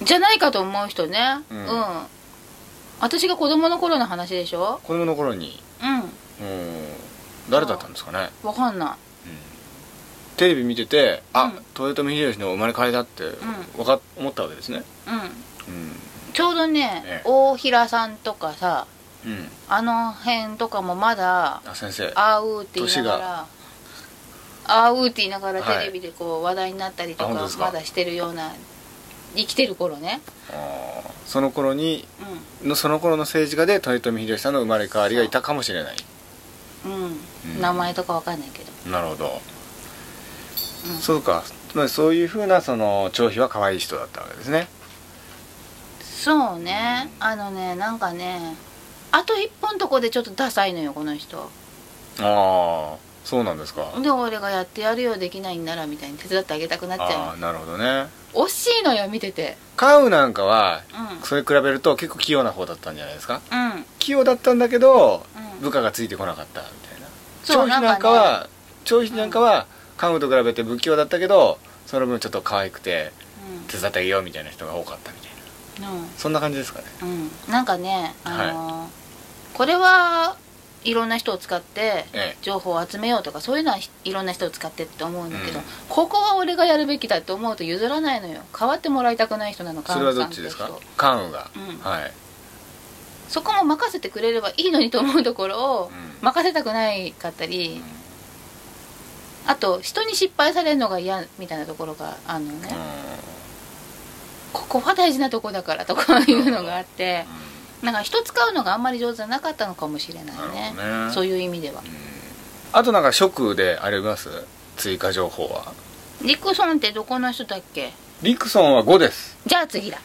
Speaker 2: じゃないかと思う人ね。
Speaker 1: う
Speaker 2: うん。ん、私が子供の頃の話でしょ？
Speaker 1: 子供の頃に？
Speaker 2: うん。
Speaker 1: うん。誰だったんですかね？
Speaker 2: わかんな
Speaker 1: テレビ見ててあ、
Speaker 2: うん。
Speaker 1: 豊臣秀吉の生まれ変わりだってわか思ったわけですね。
Speaker 2: いうん。
Speaker 1: うん。
Speaker 2: ちょうどね、
Speaker 1: ええ。
Speaker 2: 大平さんとかさ
Speaker 1: うん。
Speaker 2: あの辺とかもまだ
Speaker 1: あ先生。
Speaker 2: あうって言いながらあうって言いながら
Speaker 1: はい。
Speaker 2: テレビでこう話題になったりとか
Speaker 1: あ本当ですか？
Speaker 2: まだしてるような生きてる頃ね。
Speaker 1: あー。その頃に
Speaker 2: う
Speaker 1: のその頃の政治家で豊臣秀吉さんの生まれ変わりがいたかもしれない。
Speaker 2: んうん、
Speaker 1: うん。
Speaker 2: 名前とかわかんないけど。
Speaker 1: なるほど、
Speaker 2: うん。
Speaker 1: そうか。つまりそういうふうなその張飛は可愛い人だったわけですね。
Speaker 2: そうね。あのねなんかねあと一本とこでちょっとダサいのよこの人。
Speaker 1: ああそうなんですか。
Speaker 2: で俺がやってやるよできないんならみたいに手伝ってあげたくなっちゃう。
Speaker 1: ああなるほどね。
Speaker 2: の惜しいのよ見てて。
Speaker 1: カウなんかは
Speaker 2: うん。
Speaker 1: それ比べると結構器用な方だったんじゃないですか。
Speaker 2: うん。
Speaker 1: 器用だったんだけど
Speaker 2: うん。
Speaker 1: 部下がついてこなかったみたいな。
Speaker 2: そう
Speaker 1: 張飛なんかは張飛なんかはカウと比べて不器用だったけどその分ちょっと可愛くて手伝ってあげようみたいな人が多かったみたいな。
Speaker 2: うん。うん
Speaker 1: そんな感じですかね。
Speaker 2: うん、なんかね、あのーこれはいろんな人を使って
Speaker 1: ええ。
Speaker 2: 情報を集めようとかそういうのはいろんな人を使ってって思うんだけど、
Speaker 1: うん。
Speaker 2: ここは俺がやるべきだって思うと譲らないのよ。代わってもらいたくない人なの
Speaker 1: それはどっちですか？
Speaker 2: カウン
Speaker 1: が、
Speaker 2: うん。
Speaker 1: はい、
Speaker 2: 人そこも任せてくれればいいのにと思うところを
Speaker 1: うん。
Speaker 2: 任せたくないかったり、あと人に失敗されるのが嫌みたいなところがあるのね、ここは大事なとこだからとかいうのがあってなんか人使うのがあんまり上手じゃなかったのかもしれないね。
Speaker 1: ね。
Speaker 2: そういう意味では、
Speaker 1: あとなんか食であります追加情報は。
Speaker 2: リクソンってどこの人だっけ？
Speaker 1: リクソンは5です。
Speaker 2: じゃあ次だ。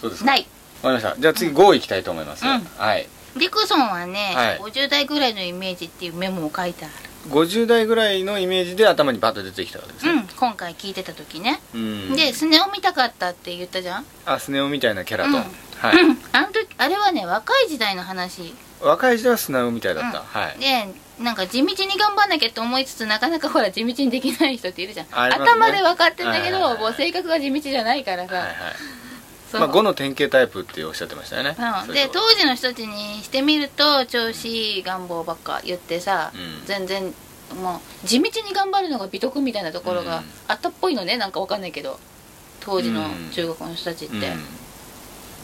Speaker 1: そうですか。
Speaker 2: ない。
Speaker 1: わかりました。じゃあ次5いきたいと思います、
Speaker 2: うん。
Speaker 1: はい。
Speaker 2: リクソンはね、
Speaker 1: はい。
Speaker 2: 50代ぐらいのイメージっていうメモを書いてある。
Speaker 1: 50代ぐらいのイメージで頭にバッと出てきたわけですね。
Speaker 2: うん。今回聞いてた時ね、
Speaker 1: うん。
Speaker 2: でスネ夫見たかったって言ったじゃん？
Speaker 1: あスネ夫みたいなキャラと、
Speaker 2: うん
Speaker 1: はい、
Speaker 2: うん。あの時あれはね若い時代の話。
Speaker 1: 若い時代はスネ夫みたいだった、
Speaker 2: うん。
Speaker 1: はい。
Speaker 2: でなんか地道に頑張んなきゃって思いつつなかなかほら地道にできない人っているじゃん、
Speaker 1: ね。
Speaker 2: 頭で分かってんだけど、
Speaker 1: はいはいはい。
Speaker 2: もう性格が地道じゃないからさ、
Speaker 1: はいはい。まあ5の典型タイプっておっしゃってましたよね。
Speaker 2: うん。で当時の人たちにしてみると調子いい願望ばっか言ってさ、
Speaker 1: うん。
Speaker 2: 全然もう地道に頑張るのが美徳みたいなところが
Speaker 1: うん。
Speaker 2: あったっぽいのねなんかわかんないけど。当時の中国の人たちって、
Speaker 1: うん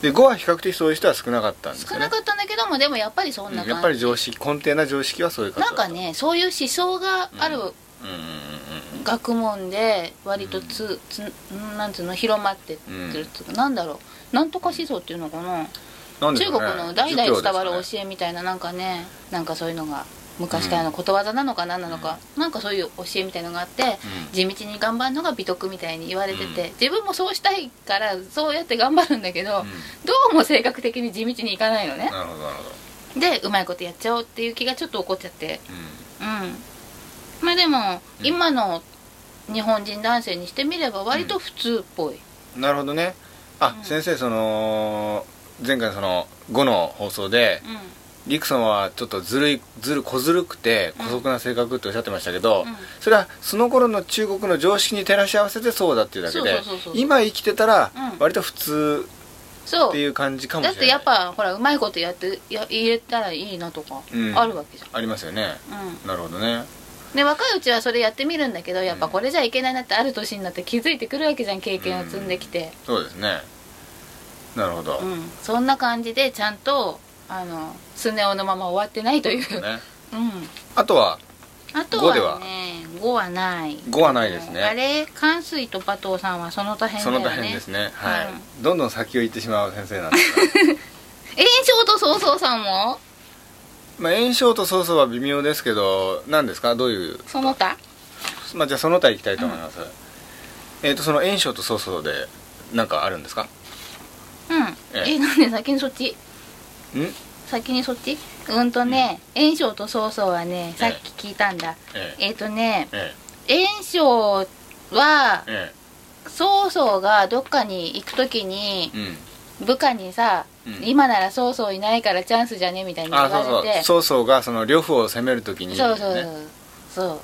Speaker 1: で5は比較的そういう人は少なかったんですよね。
Speaker 2: 少なかったんだけどもでもやっぱりそんな感じ、
Speaker 1: うんやっぱり常識根底な常識はそういう方
Speaker 2: なんかねそういう思想がある学問で割とつ、つなんつうの広まってってるっていうか、なんだろう。なんとか思想っていうのかな、
Speaker 1: ね。
Speaker 2: 国の代々伝わる
Speaker 1: 教
Speaker 2: えみたいななんかねなんかそういうのが昔からのことわざなのか何なのか、なんかそういう教えみたいのがあって、
Speaker 1: うん。
Speaker 2: 地道に頑張るのが美徳みたいに言われてて、
Speaker 1: うん。
Speaker 2: 自分もそうしたいからそうやって頑張るんだけど、
Speaker 1: うん。
Speaker 2: どうも性格的に地道にいかないのね。
Speaker 1: なるほどなるほど。
Speaker 2: でうまいことやっちゃおうっていう気がちょっと起こっちゃって。
Speaker 1: う
Speaker 2: うん。まあでも、
Speaker 1: うん。
Speaker 2: 今の日本人男性にしてみれば割と普通っぽい、
Speaker 1: ん。なるほどね。あ、
Speaker 2: うん。
Speaker 1: 先生その前回その5の放送で
Speaker 2: うん
Speaker 1: リクソンはちょっとずるいずる小ずるくて姑息な性格っておっしゃってましたけど、
Speaker 2: うん。
Speaker 1: それはその頃の中国の常識に照らし合わせてそうだっていうだけで今生きてたら
Speaker 2: うん。
Speaker 1: 割と普通っていう感じかもしれない。
Speaker 2: だってやっぱほらうまいことやってや入れたらいいなとか
Speaker 1: うん。
Speaker 2: あるわけじ
Speaker 1: ありますよね。
Speaker 2: ゃん、うん。
Speaker 1: なるほどね。
Speaker 2: で若いうちはそれやってみるんだけどやっぱこれじゃいけないなってある年になって気づいてくるわけじゃん経験を積んできて。
Speaker 1: そうですね。なるほど、
Speaker 2: うん、そんな感じでちゃんとあのスネ夫のまま終わってないという、
Speaker 1: ね。
Speaker 2: うん。
Speaker 1: あとは
Speaker 2: あと
Speaker 1: 5では？
Speaker 2: はね5はない。
Speaker 1: 5はないですね。
Speaker 2: あれ関水と馬頭さんはその他編ね。
Speaker 1: その大変ですね。はい、
Speaker 2: う
Speaker 1: どんどん先を行ってしまう先生なんですが。
Speaker 2: 炎症と曹操さんも？
Speaker 1: まあ炎症と曹操は微妙ですけど何ですか？どういう？
Speaker 2: その他？
Speaker 1: まあじゃあその他行きたいと思います、えっ、とその炎症と曹操で何かあるんですか？
Speaker 2: うん。
Speaker 1: ええ。
Speaker 2: えなんで先にそっち？
Speaker 1: ん
Speaker 2: 先にそっち？うんとね炎症と曹操はねさっき聞いたんだ。
Speaker 1: ええ。
Speaker 2: えっ、とね
Speaker 1: え
Speaker 2: 炎症は
Speaker 1: ええ。
Speaker 2: 曹操がどっかに行く時に部下にさ、
Speaker 1: うん。
Speaker 2: 今なら曹操いないからチャンスじゃねみたいに言わ
Speaker 1: あそう
Speaker 2: れて
Speaker 1: そう曹操がその呂布を攻めるときに、ね、
Speaker 2: そうそうそう。そ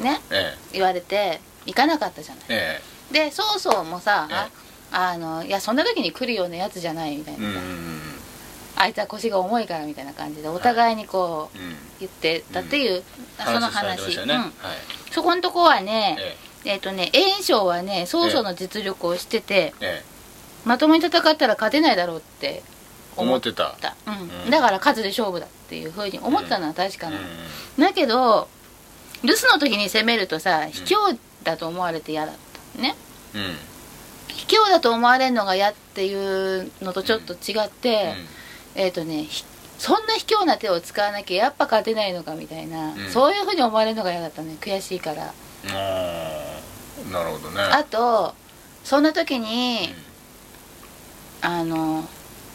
Speaker 2: うね。
Speaker 1: え
Speaker 2: 言われて行かなかったじゃない。
Speaker 1: ええ。
Speaker 2: で曹操もさ、
Speaker 1: ええ。
Speaker 2: あのいやそんな時に来るようなやつじゃないみたいな、あいつは腰が重いからみたいな感じでお互いにこう言ってたっていう、その話、
Speaker 1: ね、
Speaker 2: うん。
Speaker 1: はい。
Speaker 2: そこのとこはね
Speaker 1: え
Speaker 2: え。っ、とね袁紹はね曹操の実力を知ってて、まともに戦ったら勝てないだろうって
Speaker 1: 思ってた。
Speaker 2: た、うん。
Speaker 1: うん。
Speaker 2: だから数で勝負だっていうふうに思ったのは確か
Speaker 1: うん。
Speaker 2: なの、だけど留守の時に攻めるとさ卑怯だと思われて嫌だったね。
Speaker 1: うん。うん
Speaker 2: 卑怯だと思われるのが嫌っていうのとちょっと違って、えっ、とねひそんな卑怯な手を使わなきゃやっぱ勝てないのかみたいな、
Speaker 1: うん。
Speaker 2: そういうふうに思われるのが嫌だったね悔しいから。
Speaker 1: なるほどね。
Speaker 2: あとそんな時にあの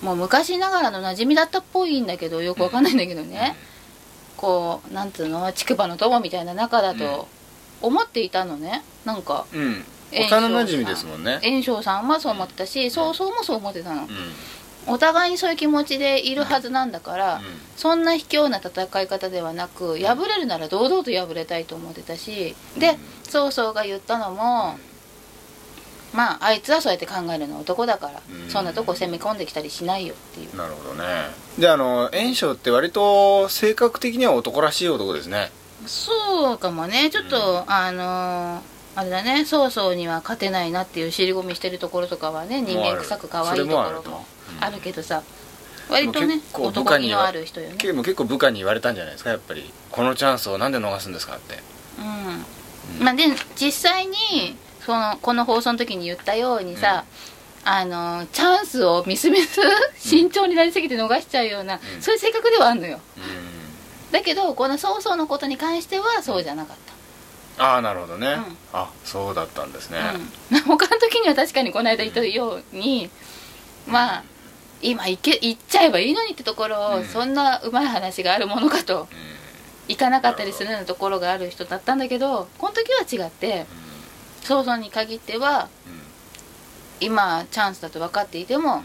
Speaker 2: もう昔ながらの馴染みだったっぽいんだけどよくわかんないんだけどね、こうなんつうの竹馬の友みたいな仲だと思っていたのねなんか。
Speaker 1: うん、幼馴染ですもんね。
Speaker 2: 炎章さんはそう思ってたし曹操もそう思ってたの。
Speaker 1: うん
Speaker 2: お互いにそういう気持ちでいるはずなんだから、
Speaker 1: うん。
Speaker 2: そんな卑怯な戦い方ではなく敗れるなら堂々と敗れたいと思ってたしで曹操が言ったのもまああいつはそうやって考えるのは男だから、
Speaker 1: うん。
Speaker 2: そんなとこ攻め込んできたりしないよっていう。
Speaker 1: なるほどね。であの炎章って割と性格的には男らしい男ですね。
Speaker 2: そうかもね。ちょっと、あのーあれだね。曹操には勝てないなっていう尻込みしてるところとかはね人間臭く可愛いとこ
Speaker 1: それもあると。
Speaker 2: ろも
Speaker 1: うん
Speaker 2: あるけどさ割とね男気の
Speaker 1: 下には
Speaker 2: ある人よね。
Speaker 1: 結構結構部下に言われたんじゃないですかやっぱり。このチャンスをなんで逃すんですかって。
Speaker 2: うん。
Speaker 1: うん
Speaker 2: まあで実際にそのこの放送の時に言ったようにさ、あのチャンスをみすみす慎重になりすぎて逃しちゃうような、
Speaker 1: うん。
Speaker 2: そういう性格ではあるのよ。
Speaker 1: うん。
Speaker 2: だけどこの曹操のことに関してはそうじゃなかっ
Speaker 1: ああなるほどね、
Speaker 2: ん。
Speaker 1: あそうだったんですね、
Speaker 2: た、うん、他の時には確かにこの間言ったように、まあ今行け行っちゃえばいいのにってところを、
Speaker 1: うん。
Speaker 2: そんなうまい話があるものかと
Speaker 1: うん。
Speaker 2: 行かなかったりするようなところがある人だったんだけどこの時は違って曹操に限っては
Speaker 1: うん。
Speaker 2: 今チャンスだと分かっていても
Speaker 1: うん。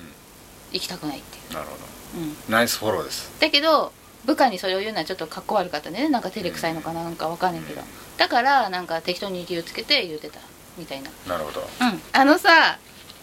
Speaker 2: 行きたくないってい
Speaker 1: なるほど。
Speaker 2: う、うん、
Speaker 1: ナイスフォローです。
Speaker 2: だけど部下にそれを言うのはちょっとかっこ悪かったね。なんか照れくさいのかななんか分かんないけど。だからなんか適当に理由つけて言ってたみたいな。
Speaker 1: なるほど。
Speaker 2: うん。あのさ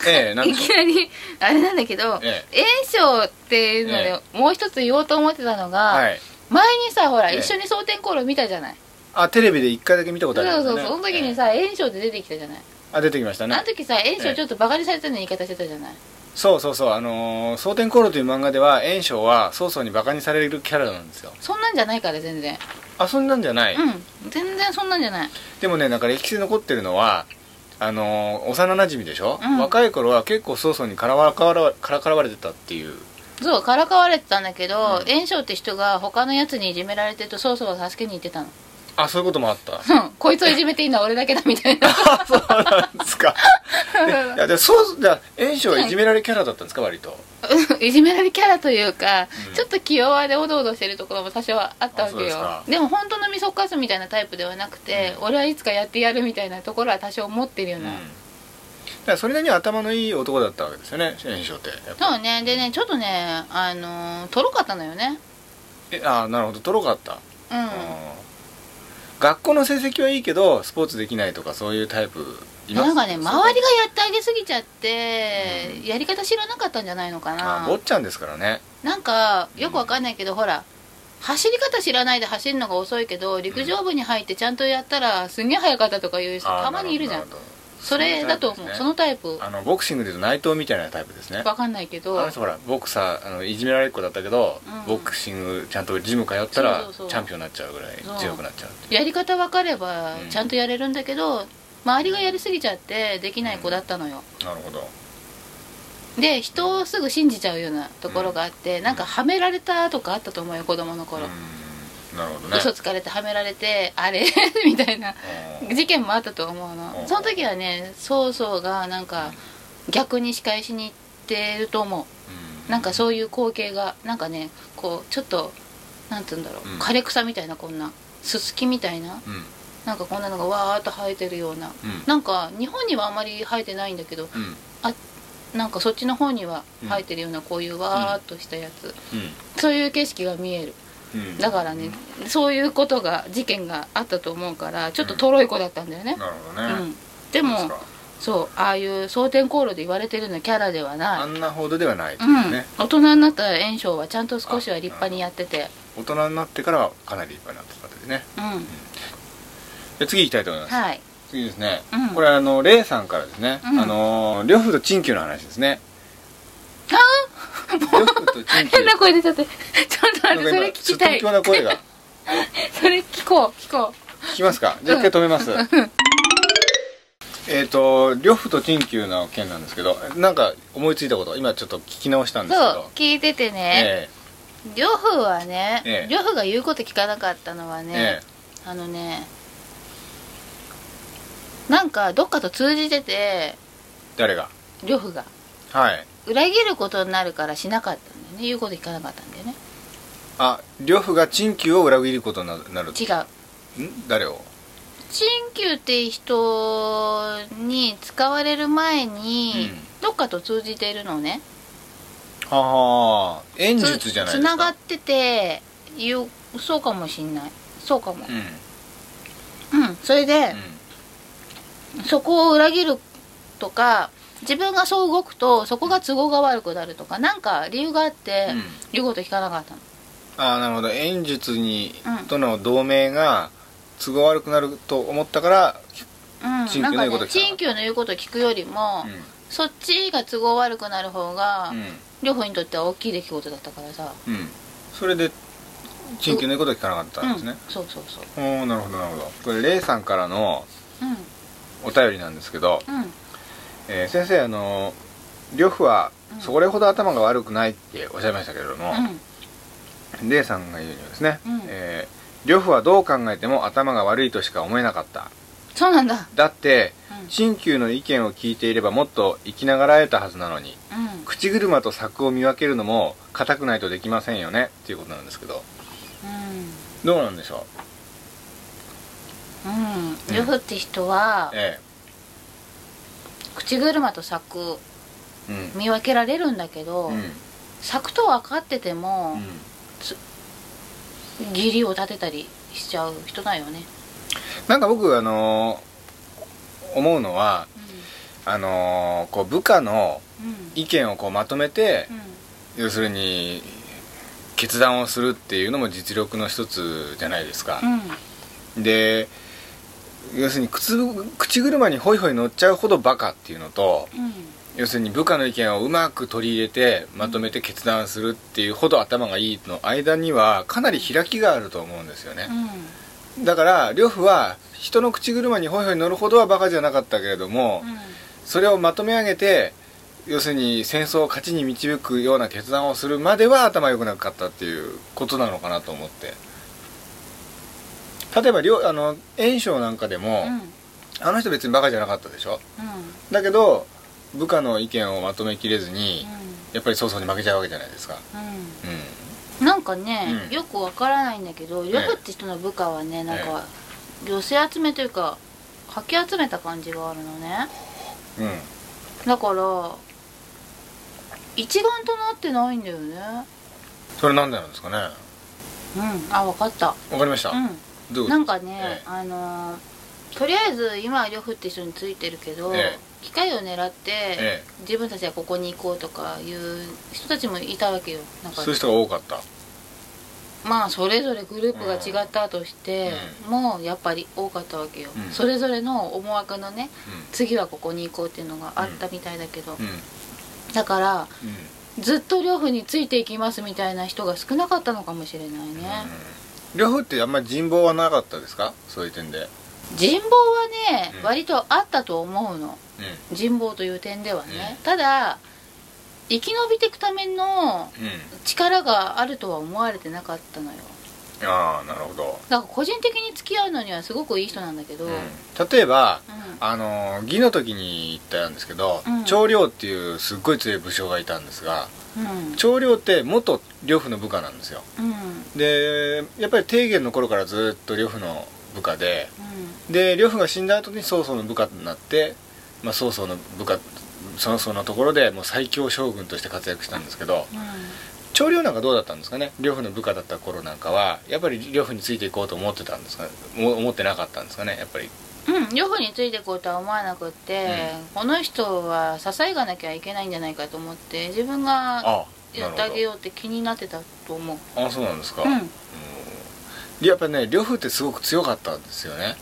Speaker 1: ええなん
Speaker 2: いきなりあれなんだけど
Speaker 1: え
Speaker 2: 炎症っていうのでもう一つ言おうと思ってたのが、
Speaker 1: はい。
Speaker 2: 前にさほら
Speaker 1: ええ。
Speaker 2: 一緒に蒼天航路見たじゃない？
Speaker 1: あテレビで一回だけ見たこと
Speaker 2: そう
Speaker 1: ありますね
Speaker 2: そうその時にさ炎症って出てきたじゃない？
Speaker 1: あ出てきましたね。
Speaker 2: あの時さ炎症ちょっとバカにされたような言い方してたじゃない？
Speaker 1: そうそうそうあのー「蒼天航路」という漫画では炎章は曹操にバカにされるキャラなんですよ。
Speaker 2: そんなんじゃないから全然。
Speaker 1: あそんなんじゃない、
Speaker 2: うん全然そんなんじゃない。
Speaker 1: でもねなんか歴史に残ってるのはあのー幼馴染でしょ、
Speaker 2: うん。
Speaker 1: 若い頃は結構曹操にからわからわからかわれてたっていう。
Speaker 2: そうからかわれてたんだけど、
Speaker 1: うん。
Speaker 2: って人が他のやつにいじめられてると曹操が助けに行ってたの
Speaker 1: あそういうこともあった。
Speaker 2: う んこいつをいじめていいのは俺だけだみたいな。
Speaker 1: あそうなんですか。いやでそうじゃ炎章はいじめられキャラだったんですか割と？
Speaker 2: いじめられキャラというか、
Speaker 1: うん。
Speaker 2: ちょっと気弱でおどおどしてるところも多少はあったわけよ。
Speaker 1: で
Speaker 2: も本当のみそかすみたいなタイプではなくて、俺はいつかやってやるみたいなところは多少持ってるような、
Speaker 1: うん。だからそれなりに頭のいい男だったわけですよね炎章って
Speaker 2: そうね。でねちょっとねあのーとろかったのよね。
Speaker 1: えあなるほど。とろかった、
Speaker 2: うん、
Speaker 1: うん学校の成績はいいけどスポーツできないとかそういうタイプいます？
Speaker 2: なんかね周りがやってあげすぎちゃって、やり方知らなかったんじゃないのか
Speaker 1: あ
Speaker 2: な
Speaker 1: 坊ちゃんですからね。
Speaker 2: なんかよくわかんないけど、ほら走り方知らないで走るのが遅いけど陸上部に入ってちゃんとやったらすんげえ速かったとかいう人
Speaker 1: あ
Speaker 2: たまにいるじゃんそれだと思う。そのタイプ。
Speaker 1: あのボクシングでいうと内藤みたいなタイプですね。
Speaker 2: わかんないけど。
Speaker 1: あの人ほらボクサーあのいじめられっ子だったけど、
Speaker 2: うん。
Speaker 1: ボクシングちゃんとジム通ったらチャンピオンになっちゃうぐらい強くなっちゃう
Speaker 2: やり方分かれば
Speaker 1: うん。
Speaker 2: ちゃんとやれるんだけど、周りがやりすぎちゃってできない子だったのよ。
Speaker 1: なるほど。
Speaker 2: で人をすぐ信じちゃうようなところがあって、なんかはめられたとかあったと思うよ子供の頃、
Speaker 1: うんなるほどね。
Speaker 2: 嘘つかれてはめられてあれ？みたいな。
Speaker 1: うん。
Speaker 2: 事件もあったと思うの。
Speaker 1: うん。
Speaker 2: その時はね曹操がなんか逆に仕返しに行ってると思う。
Speaker 1: うん。
Speaker 2: なんかそういう光景がなんかねこうちょっとなんて言うんだろう、
Speaker 1: うん。
Speaker 2: 枯れ草みたいなこんな。すすきみたいな。
Speaker 1: うん。
Speaker 2: なんかこんなのがわーっと生えてるような。
Speaker 1: うん。
Speaker 2: なんか日本にはあまり生えてないんだけど
Speaker 1: うん。
Speaker 2: なんかそっちの方には生えてるようなこういうわーっとしたやつ、そういう景色が見える
Speaker 1: うん。
Speaker 2: だからねそういうことが事件があったと思うからちょっととろい子だったんだよね、
Speaker 1: なるほどね、
Speaker 2: うん、でも
Speaker 1: そう
Speaker 2: ああいう蒼天航路で言われてるようなキャラでは
Speaker 1: あ
Speaker 2: ない、
Speaker 1: んなほどではないいうん。ね、
Speaker 2: 大人になった炎章はちゃんと少しは立派にやってて。
Speaker 1: 大人になってからはかなり立派になってたんですね。
Speaker 2: うん。
Speaker 1: で次行きたいと思います、
Speaker 2: はい。
Speaker 1: 次ですね、
Speaker 2: うん。
Speaker 1: これあのレイさんからですね、
Speaker 2: うん。
Speaker 1: あの呂布と陳旧の話ですね
Speaker 2: あ
Speaker 1: 呂布と
Speaker 2: 変な声出ちゃって。ちょっと待ってそれ聞きたい。
Speaker 1: 声が。
Speaker 2: それ聞こう聞こ
Speaker 1: 聞きますか？じゃあ一回止めます、えっと呂布と陳旧の件なんですけどなんか思いついたこと今ちょっと聞き直したん
Speaker 2: う
Speaker 1: ですけど。
Speaker 2: そう聞いててね。
Speaker 1: え
Speaker 2: 呂布はね
Speaker 1: ええ。
Speaker 2: 呂布が言うこと聞かなかったのは
Speaker 1: え
Speaker 2: ね
Speaker 1: え。
Speaker 2: あのねなんかどっかと通じてて。
Speaker 1: 誰が？
Speaker 2: 呂布が。
Speaker 1: はい
Speaker 2: 裏切ることになるからしなかったんだよね。言うこと聞かなかったんだよね。
Speaker 1: あ呂布が陳旧を裏切ることにななる。
Speaker 2: 違う。ん？
Speaker 1: 誰を？
Speaker 2: 陳旧って人に使われる前に、どっかと通じているのね。
Speaker 1: はあ演術じゃないですか。
Speaker 2: つながってて言うそうかもしんない。そうかも。
Speaker 1: うん。
Speaker 2: うん。それで、そこを裏切るとか自分がそう動くとそこが都合が悪くなるとかなんか理由があって、
Speaker 1: うん。
Speaker 2: 言うこと聞かなかったの。
Speaker 1: ああなるほど。演術に、
Speaker 2: うん。
Speaker 1: との同盟が都合悪くなると思ったから、
Speaker 2: うん、
Speaker 1: の言うこと聞かなかった。
Speaker 2: 陳旧の言うこと聞くよりも、そっちが都合悪くなる方が、
Speaker 1: うん。
Speaker 2: 両方にとっては大きい出来事だったからさ。
Speaker 1: うん。それで陳旧の言うこと聞かなかったんですね、
Speaker 2: うん、そうそうそう。
Speaker 1: おおなるほどなるほど。これレイさんからの
Speaker 2: うん。
Speaker 1: お便りなんですけど、
Speaker 2: うん
Speaker 1: えー先生あの呂布は
Speaker 2: うん。
Speaker 1: それほど頭が悪くないっておっしゃいましたけれども、
Speaker 2: うん。
Speaker 1: レイさんが言うにはですね、
Speaker 2: うん。
Speaker 1: えー呂布はどう考えても頭が悪いとしか思えなかった。
Speaker 2: そうなんだ。
Speaker 1: だって
Speaker 2: うん。
Speaker 1: 新旧の意見を聞いていればもっと生きながらえたはずなのに
Speaker 2: うん。
Speaker 1: 口車と柵を見分けるのも硬くないとできませんよねっていうことなんですけど。どうなんでしょ
Speaker 2: う？んうん。呂布って人は
Speaker 1: うえ
Speaker 2: 口車と柵見分けられるんだけど、
Speaker 1: うん。
Speaker 2: 柵と分かってても
Speaker 1: うん。
Speaker 2: 義理を立てたりしちゃう人だよね。
Speaker 1: なんか僕あのー思うのはあのーこう部下の
Speaker 2: うん。うん
Speaker 1: 意見をこうまとめて要するに決断をするっていうのも実力の一つじゃないですか。
Speaker 2: う、ん。
Speaker 1: で要するに口口車にホイホイ乗っちゃうほどバカっていうのと
Speaker 2: うん。
Speaker 1: 要するに部下の意見をうまく取り入れてまとめて決断するっていうほど頭がいいの間にはかなり開きがあると思うんですよね。だから呂布は人の口車にホイホイ乗るほどはバカじゃなかったけれども
Speaker 2: うん。
Speaker 1: それをまとめ上げて要するに戦争を勝ちに導くような決断をするまでは頭良くなかったっていうことなのかなと思って例えば両あの袁紹なんかでも、
Speaker 2: うん。
Speaker 1: あの人別にバカじゃなかったでしょ？
Speaker 2: うん。
Speaker 1: だけど部下の意見をまとめきれずに、やっぱり早々に負けちゃうわけじゃないですか。
Speaker 2: うん。なんかね、
Speaker 1: うん。
Speaker 2: よくわからないんだけど呂布って人の部下はねなんか寄せ集めというかかき集めた感じがあるのね。
Speaker 1: んうん。
Speaker 2: だから一丸となってないんだよね。
Speaker 1: それなんでなんですかね？
Speaker 2: うん。あわかった。
Speaker 1: わかりました、う
Speaker 2: んなんかね、
Speaker 1: ええ。
Speaker 2: あのーとりあえず今は呂布って人についてるけど、
Speaker 1: え
Speaker 2: 機会を狙って、
Speaker 1: え
Speaker 2: 自分たちはここに行こうとかいう人たちもいたわけよ。なんか
Speaker 1: そういう人が多かった。
Speaker 2: まあそれぞれグループが違ったとして、もうやっぱり多かったわけよ、
Speaker 1: うん。
Speaker 2: それぞれの思惑のね
Speaker 1: う
Speaker 2: 次はここに行こうっていうのがあったみたいだけど、だから
Speaker 1: うん。
Speaker 2: ずっと呂布についていきますみたいな人が少なかったのかもしれないね、
Speaker 1: 呂布ってあんまり人望はなかったですか？そういう点で。
Speaker 2: 人望はね、
Speaker 1: うん。
Speaker 2: 割とあったと思うの。
Speaker 1: う
Speaker 2: 人望という点ではね、ただ生き延びていくための
Speaker 1: んうん。
Speaker 2: 力があるとは思われてなかったのよ
Speaker 1: ああなるほど、
Speaker 2: だから個人的に付き合うのにはすごくいい人なんだけど、うん。
Speaker 1: うん、例えばあの義の時に言ったんですけど、
Speaker 2: うん。
Speaker 1: 長領っていうすっごい強い武将がいたんですが
Speaker 2: うん。
Speaker 1: 長領って元呂布の部下なんですよ。
Speaker 2: うん。
Speaker 1: でやっぱり提言の頃からずっと呂布の部下でで呂布が死んだ後に曹操の部下になって、まあ、曹操の部下そのそのところでもう最強将軍として活躍したんですけど長領なんかどうだったんですかね？呂布の部下だった頃なんかはやっぱり呂布についていこうと思ってたんですか？も思ってなかったんですかね？やっぱり。
Speaker 2: うん、うん、呂布についていこうとは思わなくって、この人は支えがなきゃいけないんじゃないかと思って自分が
Speaker 1: あ
Speaker 2: やってあげようって気になってたと思う。
Speaker 1: あそうなんですか、
Speaker 2: うん。
Speaker 1: でやっぱね呂布ってすごく強かったんですよね、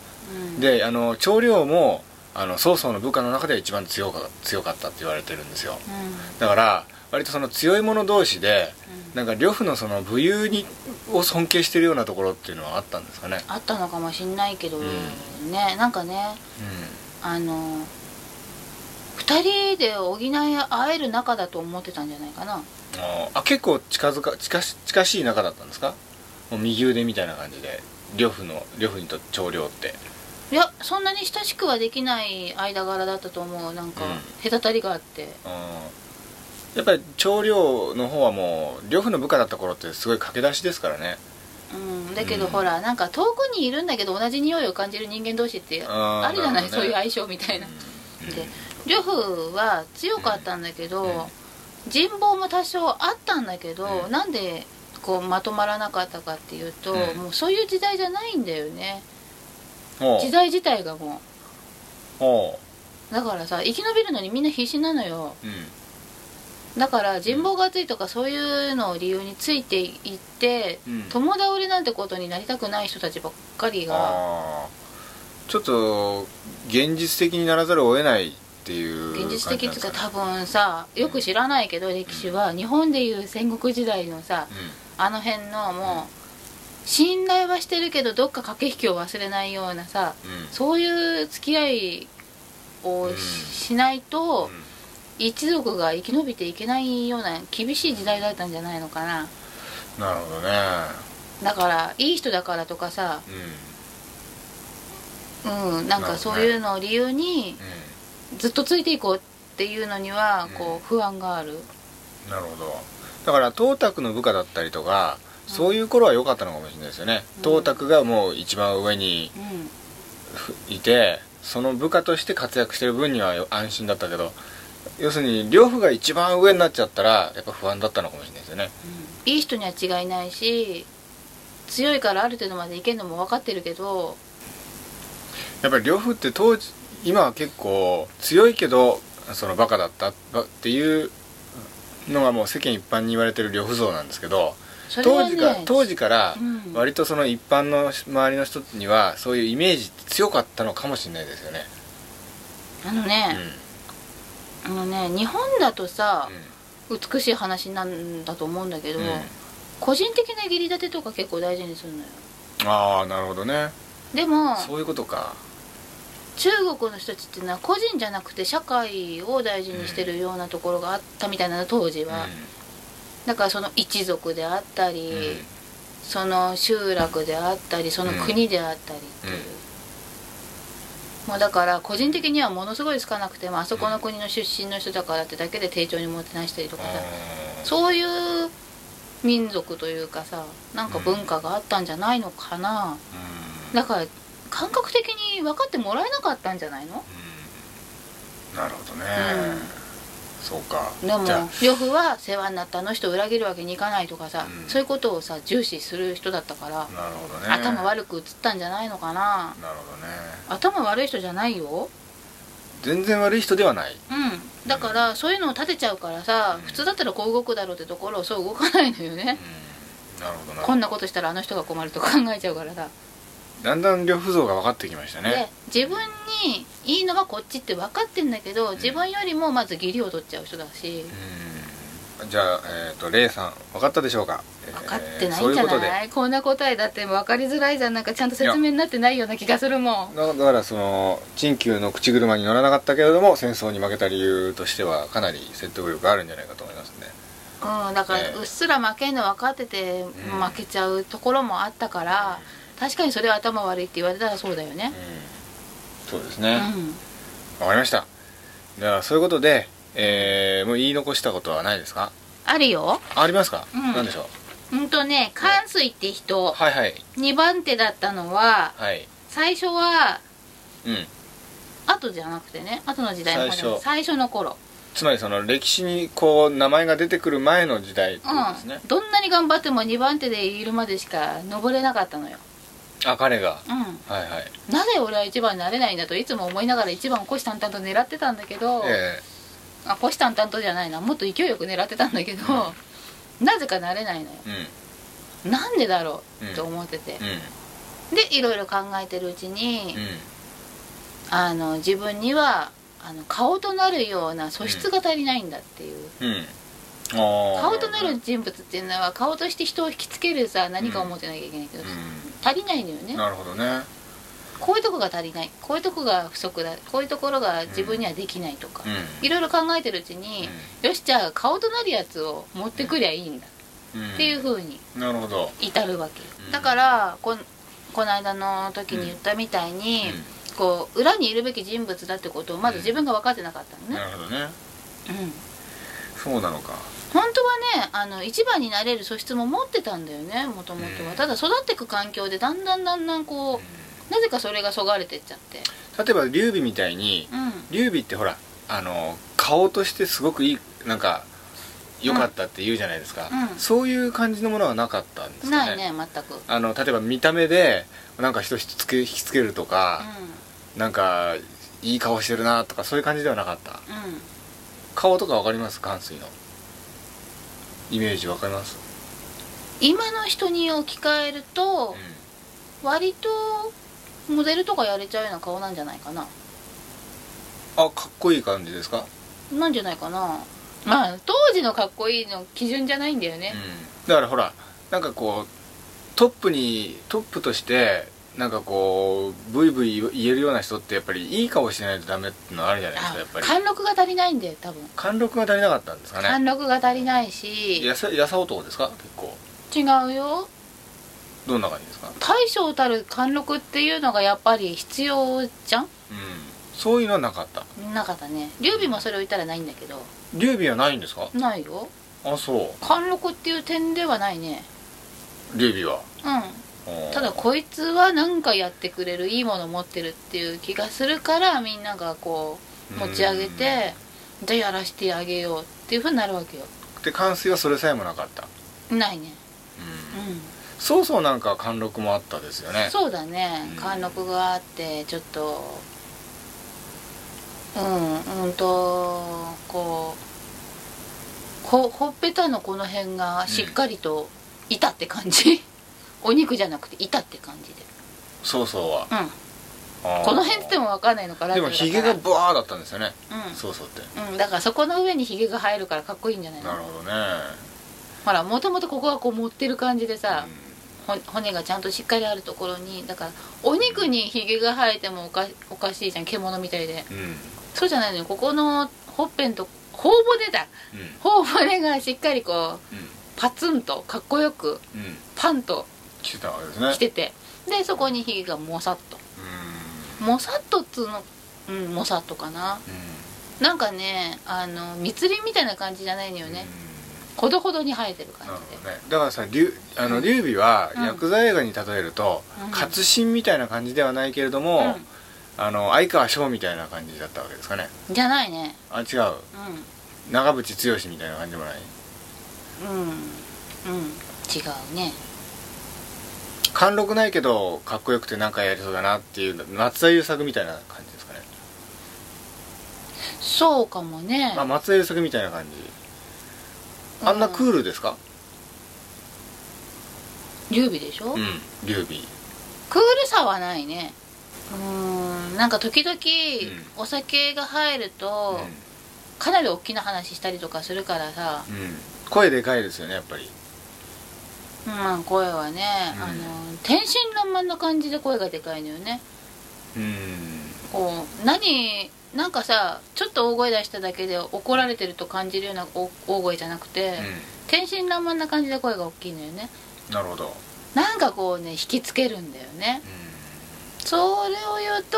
Speaker 2: うん。
Speaker 1: であの長領もあの曹操の部下の中では一番強か強かったって言われてるんですよ。
Speaker 2: うん。
Speaker 1: だから割とその強い者同士で
Speaker 2: うん。
Speaker 1: なんか呂布のその武勇にを尊敬してるようなところっていうのはあったんですかね？
Speaker 2: あったのかもしんないけど、
Speaker 1: うん。
Speaker 2: ねなんかねあの二人で補い合える仲だと思ってたんじゃないかな。
Speaker 1: あ結構近づか近し近しい仲だったんですか？もう右腕みたいな感じで呂布の呂布にと長領って。
Speaker 2: いやそんなに親しくはできない間柄だったと思う。なんか、
Speaker 1: うん。
Speaker 2: 隔たりがあって。
Speaker 1: あーやっぱり長領の方はもう呂布の部下だった頃ってすごい駆け出しですからね。
Speaker 2: うん。だけど、
Speaker 1: うん
Speaker 2: ほらなんか遠くにいるんだけど同じ匂いを感じる人間同士って
Speaker 1: あ
Speaker 2: るじゃない？
Speaker 1: なるほどね。
Speaker 2: そういう相性みたいな、
Speaker 1: うん。
Speaker 2: で呂布は強かったんだけど、
Speaker 1: うん。
Speaker 2: 人望も多少あったんだけど、
Speaker 1: うん。
Speaker 2: なんでこうまとまらなかったかっていうと、
Speaker 1: うん。
Speaker 2: もうそういう時代じゃないんだよね。
Speaker 1: ほう。
Speaker 2: 時代自体がも
Speaker 1: ほ
Speaker 2: う。だからさ生き延びるのにみんな必死なのよ。
Speaker 1: ううん
Speaker 2: だから人望が厚いとかそういうのを理由についていって、
Speaker 1: うん。
Speaker 2: 友倒れなんてことになりたくない人たちばっかりが。
Speaker 1: ちょっと現実的にならざるを得ないっていう
Speaker 2: 現実的っていうか
Speaker 1: 感
Speaker 2: 多分さよく知らないけど歴史は日本でいう戦国時代のさ
Speaker 1: じなん。
Speaker 2: あの辺のも信頼はしてるけどどっか駆け引きを忘れないようなさ
Speaker 1: うん。
Speaker 2: そういう付き合いを
Speaker 1: うん。
Speaker 2: しないと、
Speaker 1: うん
Speaker 2: 一族が生き延びていけないような厳しい時代だったんじゃないのかな。
Speaker 1: なるほどね。
Speaker 2: だからいい人だからとかさ
Speaker 1: うん
Speaker 2: うんなんかそういうのを理由にずっとついていこうっていうのにはこう不安がある。
Speaker 1: うんなるほど。だから東卓の部下だったりとかそういう頃は良かったのかもしれないですよね、
Speaker 2: うん。
Speaker 1: 東卓がもう一番上にいてその部下として活躍してる分にはよ安心だったけど要するに両夫が一番上になっちゃったらやっぱ不安だったのかもしれないですよね。
Speaker 2: いい人には違いないし強いからある程度までいけるのも分かってるけど。
Speaker 1: やっぱり両夫って当時今は結構強いけどそのバカだったばっていうのがもう世間一般に言われてる両夫像なんですけど
Speaker 2: それは
Speaker 1: 当時か
Speaker 2: ね
Speaker 1: 当時から
Speaker 2: うん。
Speaker 1: 割とその一般の周りの人にはそういうイメージ強かったのかもしれないですよね。
Speaker 2: あのね、あのね日本だとさ、美しい話なんだと思うんだけど、
Speaker 1: うん。うん
Speaker 2: 個人的な義理立てとか結構大事にするのよ。
Speaker 1: ああなるほどね。
Speaker 2: でも
Speaker 1: そういうことか。
Speaker 2: 中国の人たちっていうのは個人じゃなくて社会を大事にしてるようなところがあったみたいなの当時は、だからその一族であったり、
Speaker 1: うん。うん
Speaker 2: その集落であったりその国であったりっていう、もうだから個人的にはものすごい少なくてもあそこの国の出身の人だからってだけで丁重にもてなしたりとかさ、
Speaker 1: あ
Speaker 2: そういう民族というかさなんか文化があったんじゃないのかな、だから感覚的に分かってもらえなかったんじゃないの、
Speaker 1: うん。なるほどね、そうか。
Speaker 2: でも呂布は世話になったあの人を裏切るわけにいかないとかさ、
Speaker 1: うん。
Speaker 2: そういうことをさ重視する人だったから、
Speaker 1: なるほどね。
Speaker 2: 頭悪く映ったんじゃないのかな。
Speaker 1: なるほどね。
Speaker 2: 頭悪い人じゃないよ。
Speaker 1: 全然悪い人ではない。
Speaker 2: うん。だからそういうのを立てちゃうからさ、
Speaker 1: うん。
Speaker 2: 普通だったらこう動くだろうってところをそう動かないのよね、
Speaker 1: うん。なるほどな。
Speaker 2: こんなことしたらあの人が困ると考えちゃうからさ、
Speaker 1: だんだん呂布像が分かってきました
Speaker 2: で
Speaker 1: ね
Speaker 2: 自分にいいのはこっちって分かってんだけど自分よりもまず義理を取っちゃう人だし。
Speaker 1: うん。じゃあ、えー、とレイさん分かったでしょうか？
Speaker 2: 分かってない
Speaker 1: んい？う
Speaker 2: じゃ
Speaker 1: ことで。
Speaker 2: ないこんな答えだって分かりづらいじゃん。なんかちゃんと説明になってないような気がするもん。
Speaker 1: だだからその陳旧の口車に乗らなかったけれども戦争に負けた理由としてはかなり説得力があるんじゃないかと思いますね。
Speaker 2: うん、だから
Speaker 1: ええ。
Speaker 2: うっすら負けんの分かってて
Speaker 1: ん。
Speaker 2: 負けちゃうところもあったから、確かにそれは頭悪いって言われたらそうだよね。
Speaker 1: うん。そうです
Speaker 2: う
Speaker 1: ね、
Speaker 2: ん。
Speaker 1: わかりました。ではそういうことで、えーもう言い残したことはないですか？
Speaker 2: あるよ。
Speaker 1: あありますか、
Speaker 2: うん。
Speaker 1: 何でしょう？
Speaker 2: うんとね。関水って人
Speaker 1: はいはい。
Speaker 2: 2番手だったのは
Speaker 1: はい。
Speaker 2: 最初は
Speaker 1: うん。
Speaker 2: 後じゃなくてね後の時代の
Speaker 1: 最初。
Speaker 2: 最初の頃。
Speaker 1: つまりその歴史にこう名前が出てくる前の時代ですね。
Speaker 2: うん、、どんなに頑張っても2番手でいるまでしか登れなかったのよ、
Speaker 1: あ彼が。
Speaker 2: うん、
Speaker 1: はいはい。
Speaker 2: なぜ俺は1番になれないんだといつも思いながら1番を虎視眈々と狙ってたんだけど、
Speaker 1: え
Speaker 2: あ虎視眈々とじゃないな。もっと勢いよく狙ってたんだけど、なぜかなれないのよ。
Speaker 1: え
Speaker 2: なんでだろう
Speaker 1: うん。
Speaker 2: と思ってて。
Speaker 1: うん、うん
Speaker 2: でいろいろ考えてるうちに、
Speaker 1: うん。
Speaker 2: あの自分にはあの顔となるような素質が足りないんだっていう、顔となる人物っていうのは顔として人を引きつけるさ何かを持ってなきゃいけないけど、
Speaker 1: う
Speaker 2: 足りないのよね。
Speaker 1: んなるほどね。
Speaker 2: こういうとこが足りない。こういうとこが不足だ。こういうところが自分にはできないとか、
Speaker 1: うん。
Speaker 2: いろいろ考えてるうちに、よしじゃあ顔となるやつを持ってくりゃいいんだ。
Speaker 1: うん。
Speaker 2: っていう風に
Speaker 1: なるほど。
Speaker 2: 至るわけ、
Speaker 1: うん。
Speaker 2: だからこんこの間の時に言ったみたいに、こう裏にいるべき人物だってことをまず自分が分かってなかったのね、
Speaker 1: なるほどね。
Speaker 2: うん。
Speaker 1: そうなのか
Speaker 2: 本当はねあの一番になれる素質も持ってたんだよねもともとは、
Speaker 1: うん。
Speaker 2: ただ育っていく環境でだんだんだんだんこうなぜかそれがそがれてっちゃって。
Speaker 1: 例えば劉備みたいに
Speaker 2: うん。
Speaker 1: 劉備ってほらあの顔としてすごくいいなんか良かったって言うじゃないですか、
Speaker 2: うん。
Speaker 1: そういう感じのものはなかったんですかね。
Speaker 2: ないね全く。
Speaker 1: あの例えば見た目でなんか人つけ引きつけるとか、なんかいい顔してるなとかそういう感じではなかった。
Speaker 2: うん。うん
Speaker 1: 顔とかわかります？関水のイメージわかります、
Speaker 2: 今の人に置き換えると割とモデルとかやれちゃうような顔なんじゃないかな。
Speaker 1: あかっこいい感じですか、
Speaker 2: なんじゃないかな。まあ当時のかっこいいの基準じゃないんだよね。
Speaker 1: うん、だからほらなんかこうトップにトップとしてなんかこうブイブイ言えるような人ってやっぱりいい顔してないとダメってのはあるじゃないですかやっぱり。
Speaker 2: 貫禄が足りないんだよ多分。
Speaker 1: 貫禄が足りなかったんですかね。
Speaker 2: 貫禄が足りないし。
Speaker 1: やさやさ男ですか？結構。
Speaker 2: 違うよ。
Speaker 1: どんな感じですか？
Speaker 2: 大将たる貫禄っていうのがやっぱり必要じゃん？
Speaker 1: うん。そういうのはなかった。
Speaker 2: なかったね。劉備もそれを言ったらないんだけど。
Speaker 1: 劉備はないんですか？
Speaker 2: ないよ。
Speaker 1: あそ
Speaker 2: 貫禄っていう点ではないね。
Speaker 1: う劉備は？
Speaker 2: うんただこいつは何かやってくれるいいもの持ってるっていう気がするからみんながこう持ち上げてじゃあやらしてあげようっていうふうになるわけよ。
Speaker 1: で関水はそれさえもなかった？
Speaker 2: ないね。
Speaker 1: うん。
Speaker 2: うん。
Speaker 1: そうそうなんか貫禄もあったですよね。
Speaker 2: そうだね。
Speaker 1: うん。
Speaker 2: 貫禄があってちょっとうんうんとこうほほっぺたのこの辺がしっかりといたって感じ、お肉じゃなくていたって感じで。
Speaker 1: そうそうは。
Speaker 2: うん。この辺っても分かんないのかな
Speaker 1: でもヒゲがブワーだったんですよね。
Speaker 2: うん。
Speaker 1: そうそうって。
Speaker 2: うん、だからそこの上にひげが生えるからかっこいいんじゃないの？
Speaker 1: なるほどね。
Speaker 2: ほらもともとここがこう持ってる感じでさ、
Speaker 1: う
Speaker 2: ほ骨がちゃんとしっかりあるところにだからお肉にひげが生えてもおかおかしいじゃん獣みたいで。
Speaker 1: んうん。
Speaker 2: そうじゃないのよ。ここのほっぺんと頬骨だ。
Speaker 1: うん。
Speaker 2: 頬骨がしっかりこう
Speaker 1: うん。
Speaker 2: パツンとかっこよく
Speaker 1: うん。
Speaker 2: パンと
Speaker 1: 来てたわけですね。
Speaker 2: きてて。でそこにひげがもさっと。
Speaker 1: う
Speaker 2: もさっとっつうのうんもさっとかな。ん
Speaker 1: うん。
Speaker 2: なんかねあの密林みたいな感じじゃないのよね、ほどほどに生えてる感じで。
Speaker 1: ね。だからさ劉あの
Speaker 2: うん。
Speaker 1: 劉備は
Speaker 2: うん。
Speaker 1: 薬剤映画に例えると
Speaker 2: うん。
Speaker 1: 活心みたいな感じではないけれどもあの相川翔みたいな感じだったわけですかね。
Speaker 2: うん、じゃないね。
Speaker 1: あ違う。長渕剛みたいな感じでもない？
Speaker 2: うんうん。うん。違うね
Speaker 1: 貫禄ないけどかっこよくてなんかやりそうだなっていう松田優作みたいな感じですかね。
Speaker 2: そうかもね。
Speaker 1: あ松田優作みたいな感じ。あんなクールですか？
Speaker 2: 劉備でしょ、
Speaker 1: うん劉備。
Speaker 2: クールさはないね。うーんなんか時々、
Speaker 1: ん。
Speaker 2: お酒が入ると、かなり大きな話したりとかするからさ、
Speaker 1: うん、うん、声でかいですよねやっぱり
Speaker 2: まあ声はね、
Speaker 1: うん。
Speaker 2: あの天真爛漫な感じで声がでかいのよね。
Speaker 1: うん。
Speaker 2: こう何なんかさちょっと大声出しただけで怒られてると感じるような大大声じゃなくて、天真爛漫な感じで声が大きいのよね。
Speaker 1: うんなるほど、
Speaker 2: なんかこうね引きつけるんだよね。
Speaker 1: う
Speaker 2: それを言うと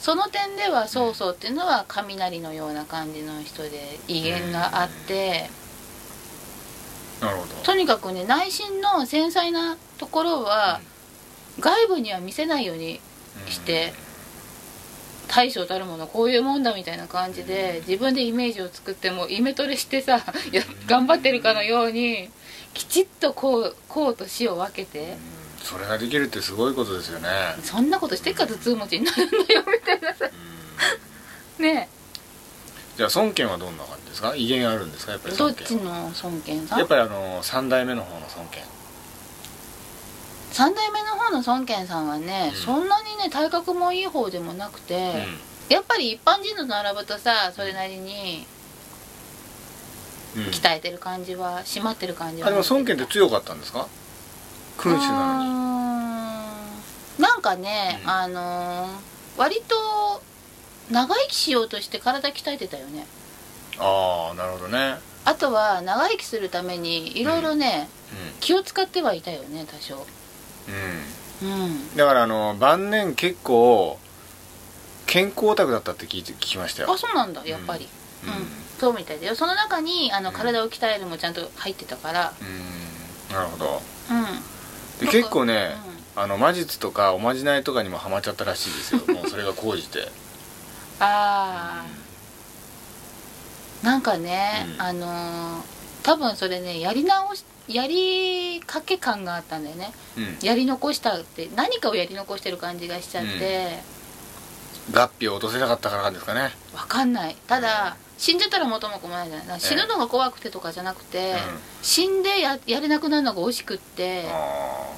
Speaker 2: その点では曹操っていうのは雷のような感じの人で威厳があって
Speaker 1: ん、なるほど。
Speaker 2: とにかくね内心の繊細なところは外部には見せないようにして大将たるものこういうもんだみたいな感じで自分でイメージを作ってもイメトレしてさ や頑張ってるかのようにきちっとこうこうと死を分けて
Speaker 1: うん。それができるってすごいことですよね。
Speaker 2: そんなことしてっから頭痛持ちになるんだよみたいなさ。
Speaker 1: うん。
Speaker 2: ね
Speaker 1: じゃあ孫権はどんな感じですか？威厳あるんですか？やっぱり
Speaker 2: どっちの孫権さん？
Speaker 1: やっぱりあの三代目の方の孫権。
Speaker 2: 3代目の方の孫権さんはね、
Speaker 1: うん。
Speaker 2: そんなにね体格もいい方でもなくて、やっぱり一般人と並ぶとさそれなりに
Speaker 1: うん、うん。
Speaker 2: 鍛えてる感じは締まってる感じは
Speaker 1: あでも孫権って強かったんですか？君主なのに。
Speaker 2: なんかね、
Speaker 1: うん。
Speaker 2: あのー割と長生きしようとして体鍛えてたよね。
Speaker 1: ああなるほどね。
Speaker 2: あとは長生きするためにいろいろね、気を使ってはいたよね多少。
Speaker 1: うん、うん。
Speaker 2: うん
Speaker 1: だからあの晩年結構健康オタクだったって聞いて聞きましたよ。
Speaker 2: あそうなんだやっぱり、
Speaker 1: うん。
Speaker 2: うん。そうみたいだよ。その中にあの
Speaker 1: うん。
Speaker 2: 体を鍛えるもちゃんと入ってたから。
Speaker 1: うん。なるほど。
Speaker 2: うん。
Speaker 1: で結構ね、あの魔術とかおまじないとかにもハマっちゃったらしいですよ。もうそれが高じて
Speaker 2: ああなんかね、
Speaker 1: うん。
Speaker 2: あのー多分それねやり直しやりかけ感があったんだよね。
Speaker 1: うん。
Speaker 2: やり残したって何かをやり残してる感じがしちゃって、
Speaker 1: 合皮を落とせなかったからですかね。
Speaker 2: わかんない。ただ死んじゃったら元も子もないじゃない。死ぬのが怖くてとかじゃなくて、
Speaker 1: うん。
Speaker 2: 死んでややれなくなるのが惜しくって
Speaker 1: あ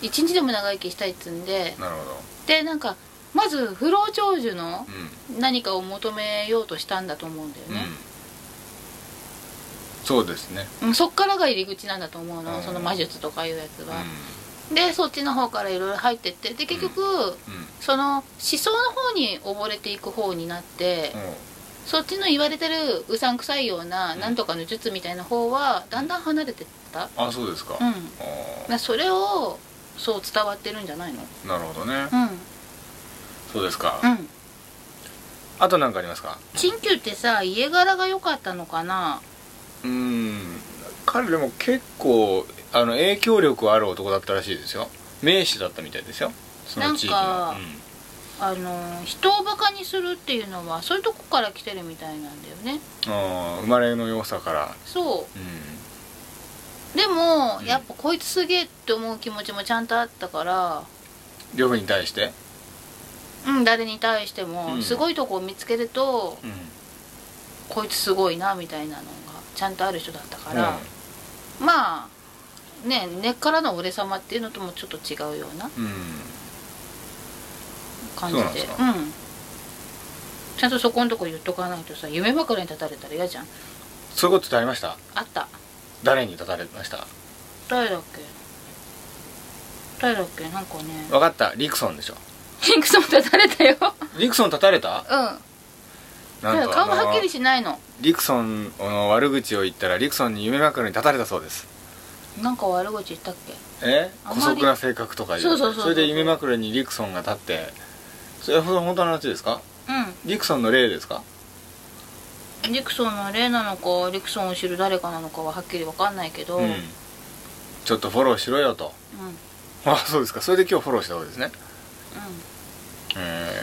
Speaker 2: 一日でも長生きしたいっつんで。
Speaker 1: あなるほど。
Speaker 2: でなんかまず不老長寿の
Speaker 1: うん。
Speaker 2: 何かを求めようとしたんだと思うんだよね、
Speaker 1: うん。そうですね。
Speaker 2: うんそっからが入り口なんだと思うの、
Speaker 1: うん。
Speaker 2: その魔術とかいうやつは、でそっちの方からいろいろ入ってって。で結局、
Speaker 1: うん。
Speaker 2: その思想の方に溺れていく方になって、そっちの言われてるうさんくさいような
Speaker 1: うん。
Speaker 2: なんとかの術みたいな方はだんだん離れてった？
Speaker 1: あそうですか、
Speaker 2: うん。それをそう伝わってるんじゃないの？
Speaker 1: ーなるほどね、
Speaker 2: うん
Speaker 1: そうですか、
Speaker 2: うん。
Speaker 1: あと何かありますか？
Speaker 2: 陳旧ってさ家柄が良かったのかな？
Speaker 1: うーん。彼でも結構あの影響力ある男だったらしいですよ。名士だったみたいですよ。その地域の。
Speaker 2: なんかあの人をバカにするっていうのはそういうとこから来てるみたいなんだよね。
Speaker 1: うん、あー生まれの良さから。
Speaker 2: そう。
Speaker 1: うん。
Speaker 2: でも、
Speaker 1: うん。
Speaker 2: やっぱこいつすげえって思う気持ちもちゃんとあったから。
Speaker 1: 両夫に対して？
Speaker 2: うん誰に対して
Speaker 1: うん。
Speaker 2: もすごいとこを見つけると、
Speaker 1: うん。
Speaker 2: こいつすごいなみたいなのがちゃんとある人だったから、まあね根っからの俺様っていうのともちょっと違うような感じで。
Speaker 1: うん
Speaker 2: ちゃんとそこのとこ言っとかないとさ夢枕に立たれたら嫌じゃん。
Speaker 1: そういうことってありました？
Speaker 2: あった。
Speaker 1: 誰に立たれました？
Speaker 2: 誰だっけ？誰だっけ？なんかね。
Speaker 1: 分かった。リクソンでしょ
Speaker 2: リンクソン立たれたよ。
Speaker 1: リクソン立たれた？
Speaker 2: うん。
Speaker 1: なんと
Speaker 2: 顔はっきりしないの。
Speaker 1: リクソンの悪口を言ったらリクソンに夢枕に立たれたそうです。
Speaker 2: なんか悪口言ったっけ？
Speaker 1: え？姑息な性格とか
Speaker 2: そうそうそうそ
Speaker 1: れで夢枕にリクソンが立って。それは本当の話ですか？リクソンの例ですか？
Speaker 2: うんリクソンの例なのかリクソンを知る誰かなのかははっきり分かんないけど、
Speaker 1: うん。ちょっとフォローしろよと。
Speaker 2: うん。
Speaker 1: あそうですか。それで今日フォローしたわけですねえ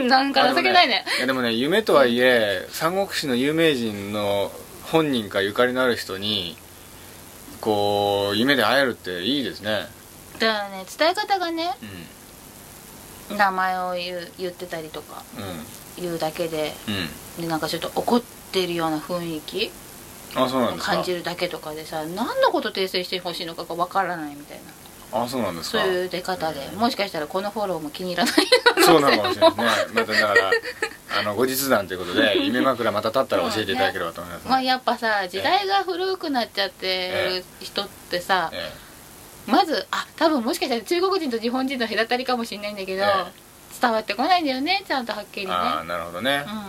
Speaker 2: うん。なんか情けないね。
Speaker 1: いやでもね夢とはいえ三国志の有名人の本人かゆかりのある人にこう夢で会えるっていいですね。
Speaker 2: だからね。伝え方がね
Speaker 1: う
Speaker 2: 名前を言う言ってたりとか
Speaker 1: んうん。
Speaker 2: 言うだけで
Speaker 1: うん。
Speaker 2: でなんかちょっと怒ってるような雰囲気
Speaker 1: あそうなん
Speaker 2: 感じるだけとかでさ何のこと訂正してほしいのかが分からないみたいな
Speaker 1: あそうなんですか。
Speaker 2: そういう出方で。もしかしたらこのフォローも気に入らない。
Speaker 1: そうなのかもしれないですね。まただから あの後日談ということで夢枕また立ったら教えていただければと思います、
Speaker 2: まあやっぱさ時代が古くなっちゃってる人ってさ、
Speaker 1: え
Speaker 2: まずあ多分もしかしたら中国人と日本人の隔たりかもしれないんだけど、
Speaker 1: え
Speaker 2: 伝わってこないんだよねちゃんとはっきりね。
Speaker 1: えああなるほどね。
Speaker 2: うん。
Speaker 1: うん。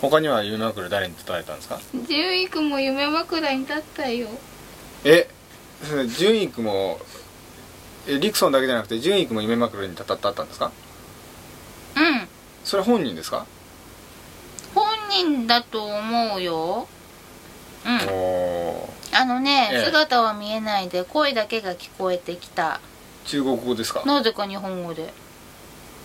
Speaker 1: 他には夢枕誰に伝えたんですか？
Speaker 2: 獣医君も夢枕に立ったよ。
Speaker 1: え？純育もえリクソンだけじゃなくて純育も夢枕に立ったったんですか？
Speaker 2: うん。
Speaker 1: それ本人ですか、
Speaker 2: 本人だと思うよ。うん。あのね、
Speaker 1: ええ。
Speaker 2: 姿は見えないで声だけが聞こえてきた。
Speaker 1: 中国語ですか？
Speaker 2: なぜか日本語で。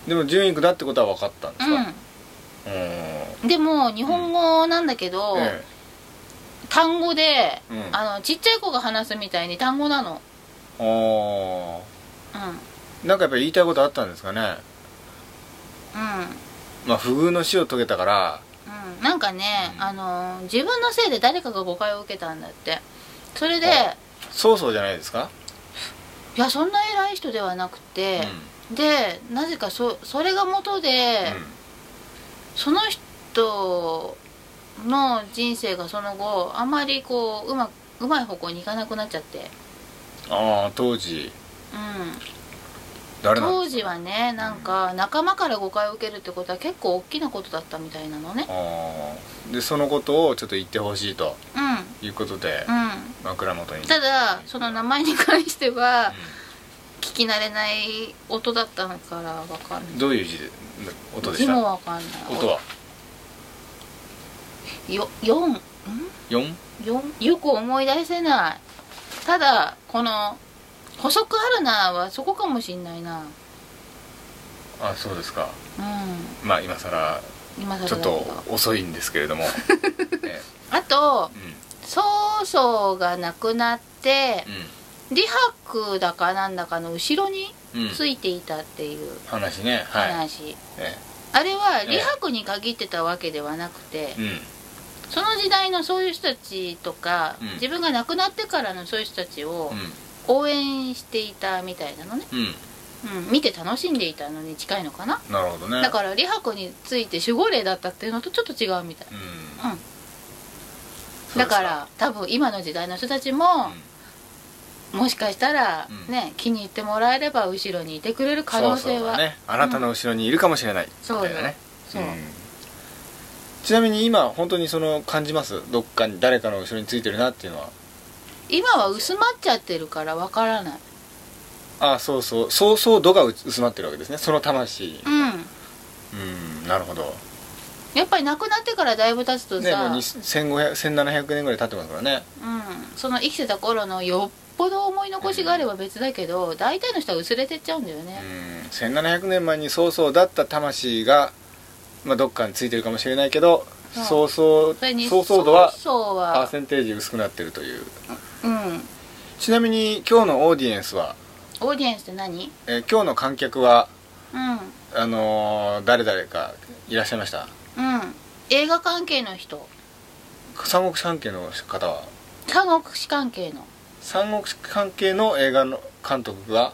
Speaker 1: でも純育だってことは分かったんですか？
Speaker 2: う
Speaker 1: うん
Speaker 2: んでも日本語なんだけど、
Speaker 1: え
Speaker 2: 単語で、
Speaker 1: えうん。
Speaker 2: あのちっちゃい子が話すみたいに単語なの。
Speaker 1: あー。
Speaker 2: うん。
Speaker 1: なんかやっぱり言いたいことあったんですかね。
Speaker 2: うん。
Speaker 1: まあ不遇の死を遂げたから。
Speaker 2: うん、なんかね、
Speaker 1: うん。
Speaker 2: あの自分のせいで誰かが誤解を受けたんだって。それで
Speaker 1: あそうそうじゃないですか？
Speaker 2: いやそんな偉い人ではなくて、でなぜかそそれが元で、その人の人生がその後あまりこううまうまい方向に行かなくなっちゃって、
Speaker 1: うん、ああ当時。
Speaker 2: うん、当時はねなんか仲間から誤解を受けるってことは結構大きなことだったみたいなのね。
Speaker 1: ああ。でそのことをちょっと言ってほしいと。
Speaker 2: うん。
Speaker 1: いうことで
Speaker 2: うん。
Speaker 1: 枕元に。
Speaker 2: ただその名前に関しては聞き慣れない音だったからわかん
Speaker 1: う
Speaker 2: なん
Speaker 1: どういう字で音でし
Speaker 2: い字もかんない。
Speaker 1: 音は？
Speaker 2: よ4ん
Speaker 1: ？4?
Speaker 2: 4よく思い出せない。ただこの「細くあるな」はそこかもしんないな。
Speaker 1: あそうですか。
Speaker 2: うん。
Speaker 1: まあ今更
Speaker 2: 今更
Speaker 1: ちょっと遅いんですけれども。え
Speaker 2: あと
Speaker 1: えうん。
Speaker 2: 曹操が亡くなって
Speaker 1: う
Speaker 2: 李白だかなんだかの後ろに
Speaker 1: んうん。
Speaker 2: ついていたっていう
Speaker 1: 話ね。はい。
Speaker 2: 話、
Speaker 1: え
Speaker 2: あれは
Speaker 1: ええ。
Speaker 2: 李白に限ってたわけではなくて、
Speaker 1: えうん
Speaker 2: その時代のそういう人たちとか、
Speaker 1: うん。
Speaker 2: 自分が亡くなってからのそういう人たちを
Speaker 1: う
Speaker 2: 応援していたみたいなのね、
Speaker 1: んうん。
Speaker 2: うん、見て楽しんでいたのに近いのかな。
Speaker 1: なるほどね。
Speaker 2: だから李白について守護霊だったっていうのとちょっと違うみたい、
Speaker 1: うん。
Speaker 2: うん、だから多分今の時代の人たちも、もしかしたら、
Speaker 1: うん。
Speaker 2: ね気に入ってもらえれば後ろにいてくれる可能性は。
Speaker 1: ね。あなたの後ろにいるかもしれない、
Speaker 2: そう
Speaker 1: みたいなね
Speaker 2: そう、
Speaker 1: んちなみに今本当にその感じます？どっかに誰かの後ろについてるなっていうのは？
Speaker 2: 今は薄まっちゃってるからわからない。
Speaker 1: あそうそう。そうそう度が薄まってるわけですね。その魂。
Speaker 2: うん。
Speaker 1: うんなるほど。
Speaker 2: やっぱり亡くなってからだいぶ経つとさ、
Speaker 1: ねもう1500 1700年ぐらい経ってますからね。
Speaker 2: うん、その生きてた頃のよっぽど思い残しがあれば別だけど、大体の人は薄れてっちゃうんだよ
Speaker 1: う
Speaker 2: ね、
Speaker 1: ん1700年前にそうそうだった魂が、まあ、どっかについてるかもしれないけど
Speaker 2: そ
Speaker 1: そうそう
Speaker 2: そ
Speaker 1: うそう度はパー
Speaker 2: は
Speaker 1: センテージ薄くなってるという。
Speaker 2: うん。
Speaker 1: ちなみに今日のオーディエンスは、
Speaker 2: オーディエンスって何？
Speaker 1: えー今日の観客は
Speaker 2: うん。
Speaker 1: あのー誰々かいらっしゃいました？
Speaker 2: うん。映画関係の人。
Speaker 1: 三国志関係の方は？
Speaker 2: 三国志関係の。
Speaker 1: 三国志関係の映画の監督が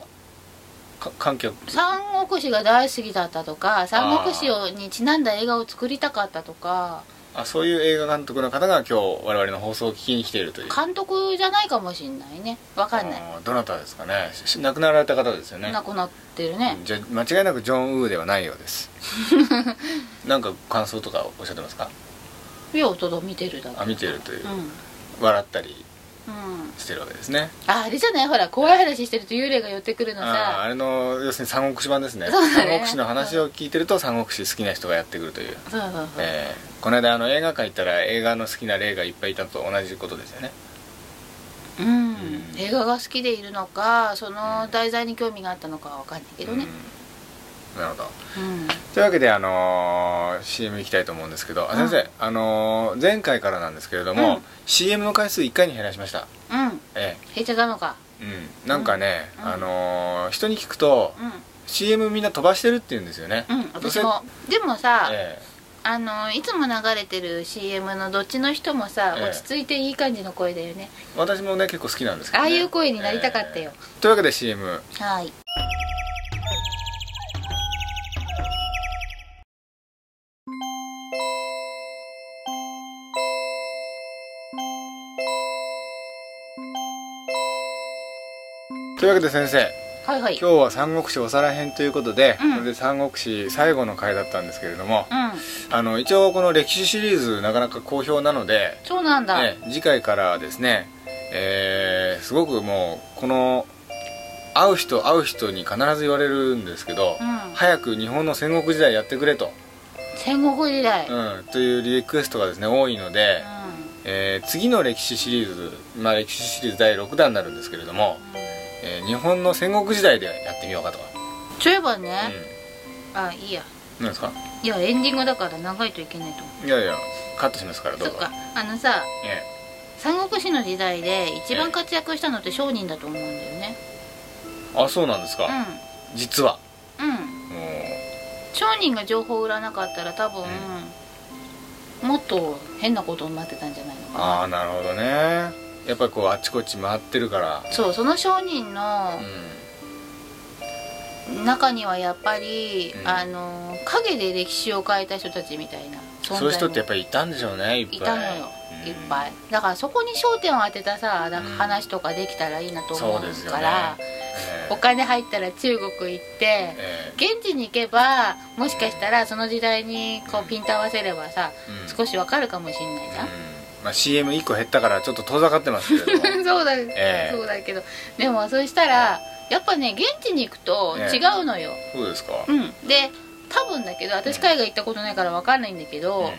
Speaker 1: か観客
Speaker 2: 三国志が大好きだったとか三国志をにちなんだ映画を作りたかったとか。
Speaker 1: あそういう映画監督の方が今日我々の放送を聞きに来ているという。
Speaker 2: 監督じゃないかもしんないね。わかんない。
Speaker 1: どなたですかね。し亡くなられた方ですよね。
Speaker 2: 亡くなってるね。
Speaker 1: じゃ間違いなくジョン・ウーではないようです。なんか感想とかおっしゃってますか？
Speaker 2: ようとど見てるだけ。
Speaker 1: あ見てるという。
Speaker 2: う、んうん。
Speaker 1: 笑ったりしてるわけですね。
Speaker 2: ああれじゃない？ほら怖い話してると幽霊が寄ってくるの
Speaker 1: あーあ
Speaker 2: さ
Speaker 1: れの要するに三国志版ですね。
Speaker 2: ね。
Speaker 1: 三国志の話を聞いてると三国志好きな人がやってくるという、
Speaker 2: そうそうそう、
Speaker 1: えーこの間あの映画館行ったら映画の好きな霊がいっぱいいたと同じことですよね。
Speaker 2: うん。
Speaker 1: ん。
Speaker 2: 映画が好きでいるのかその題材に興味があったのかは分かんないけどね。
Speaker 1: うんなるほど。
Speaker 2: うん。
Speaker 1: というわけで、あのー CM 行きたいと思うんですけど、あ。先生、あのー前回からなんですけれども、
Speaker 2: うん。
Speaker 1: CM の回数1回に減らしました。
Speaker 2: うん。
Speaker 1: え
Speaker 2: 減っちゃったのか。
Speaker 1: えうん、なんかね、
Speaker 2: うん。
Speaker 1: あのー人に聞くと
Speaker 2: うん。
Speaker 1: CM みんな飛ばしてるって言うんですよね、
Speaker 2: うん私も。でもさ、
Speaker 1: え
Speaker 2: あのいつも流れてる CM のどっちの人もさ、
Speaker 1: ええ。
Speaker 2: 落ち着いていい感じの声だよね。
Speaker 1: え私もね結構好きなんですけど、ね、
Speaker 2: ああいう声になりたかったよ、
Speaker 1: ええ。というわけで CM
Speaker 2: はい
Speaker 1: というわけで先生
Speaker 2: はいはい。
Speaker 1: 今日は三国志おさら編ということで、
Speaker 2: うん。
Speaker 1: それで三国志最後の回だったんですけれども、
Speaker 2: うん。
Speaker 1: あの一応この歴史シリーズなかなか好評なので、
Speaker 2: そうなんだ、
Speaker 1: ね、次回からはですね、えーすごくもうこの会う人会う人に必ず言われるんですけど、
Speaker 2: うん。
Speaker 1: 早く日本の戦国時代やってくれと、
Speaker 2: 戦国時代、うん
Speaker 1: うん、というリクエストがですね多いので、えー次の歴史シリーズ、まあ、歴史シリーズ第6弾になるんですけれども、えー日本の戦国時代でやってみようかと、
Speaker 2: そういえばね、
Speaker 1: う
Speaker 2: あいいや。
Speaker 1: ん、なんですか？
Speaker 2: いやエンディングだから長いといけないと。思う
Speaker 1: いやいやカットしますからどうぞ。
Speaker 2: そっか。あのさ
Speaker 1: え
Speaker 2: 三国志の時代で一番活躍したのって商人だと思うんだよね。
Speaker 1: えあそうなんですか、実は。
Speaker 2: うん。商人が情報を売らなかったら多分、もっと変なことになってたんじゃないの
Speaker 1: うああ
Speaker 2: かな
Speaker 1: なるほどねやっぱりこうあっちこっち回ってるから。
Speaker 2: そうその商人の
Speaker 1: うん。
Speaker 2: 中にはやっぱり、
Speaker 1: うん。
Speaker 2: あの陰で歴史を変えた人たちみたいな存在
Speaker 1: そういう人ってやっ
Speaker 2: も
Speaker 1: ぱりいたんでしょうねいっぱい。
Speaker 2: いたのよ、いっぱい。だからそこに焦点を当てたさだ
Speaker 1: うん。
Speaker 2: 話とかできたらいいなと思う
Speaker 1: そうですよね。
Speaker 2: から、
Speaker 1: ええ
Speaker 2: お金入ったら中国行って
Speaker 1: え
Speaker 2: 現地に行けばもしかしたらその時代にこうピント合わせればさ
Speaker 1: えうん。
Speaker 2: 少しわかるかもしんないじゃん。
Speaker 1: うんまあ、CM1 個減ったからちょっと遠ざかってますけれども。
Speaker 2: そうだ、
Speaker 1: ええ。
Speaker 2: そうだけど。でもそうしたらやっぱね現地に行くと違うのよ、
Speaker 1: そうですか、
Speaker 2: うん。で多分だけど私海外行ったことないからわかんないんだけど、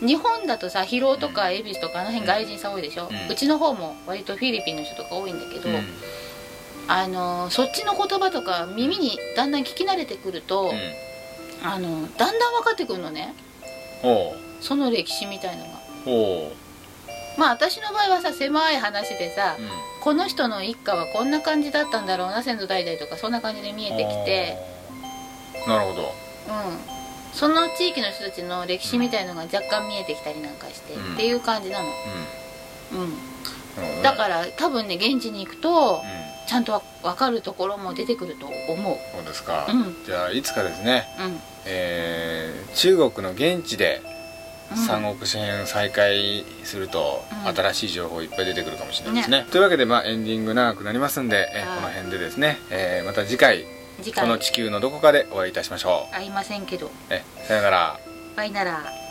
Speaker 2: 日本だとさ広尾とか恵比寿とかあの辺外人さん多いでしょ、
Speaker 1: う
Speaker 2: うん。ちの方も割とフィリピンの人とか多いんだけど、
Speaker 1: うん。
Speaker 2: あのそっちの言葉とか耳にだんだん聞き慣れてくると、
Speaker 1: うん。
Speaker 2: あのだんだん分かってくるのね。その歴史みたいのがまあ私の場合はさ狭い話でさ、
Speaker 1: うん。
Speaker 2: この人の一家はこんな感じだったんだろうな先祖代々とかそんな感じで見えてきて。
Speaker 1: なるほど。
Speaker 2: うん。その地域の人たちの歴史みたいのが若干見えてきたりなんかして、
Speaker 1: うん。
Speaker 2: っていう感じなの。うん。
Speaker 1: うん。
Speaker 2: だから多分ね現地に行くと
Speaker 1: うん
Speaker 2: ちゃんとわ分かるところも出てくると思う。
Speaker 1: そうですか、
Speaker 2: うん。
Speaker 1: じゃあいつかですね、
Speaker 2: うん。
Speaker 1: えー中国の現地で
Speaker 2: うん
Speaker 1: 三国志編再開すると、
Speaker 2: うん。
Speaker 1: 新しい情報いっぱい出てくるかもしれないですね。というわけで、まあ、エンディング長くなりますんで、えこの辺でですね、えーまた次回
Speaker 2: 次
Speaker 1: この
Speaker 2: 回
Speaker 1: 地球のどこかでお会いいたしましょ
Speaker 2: 会いませんけど。
Speaker 1: う、えさよなら。
Speaker 2: バイなら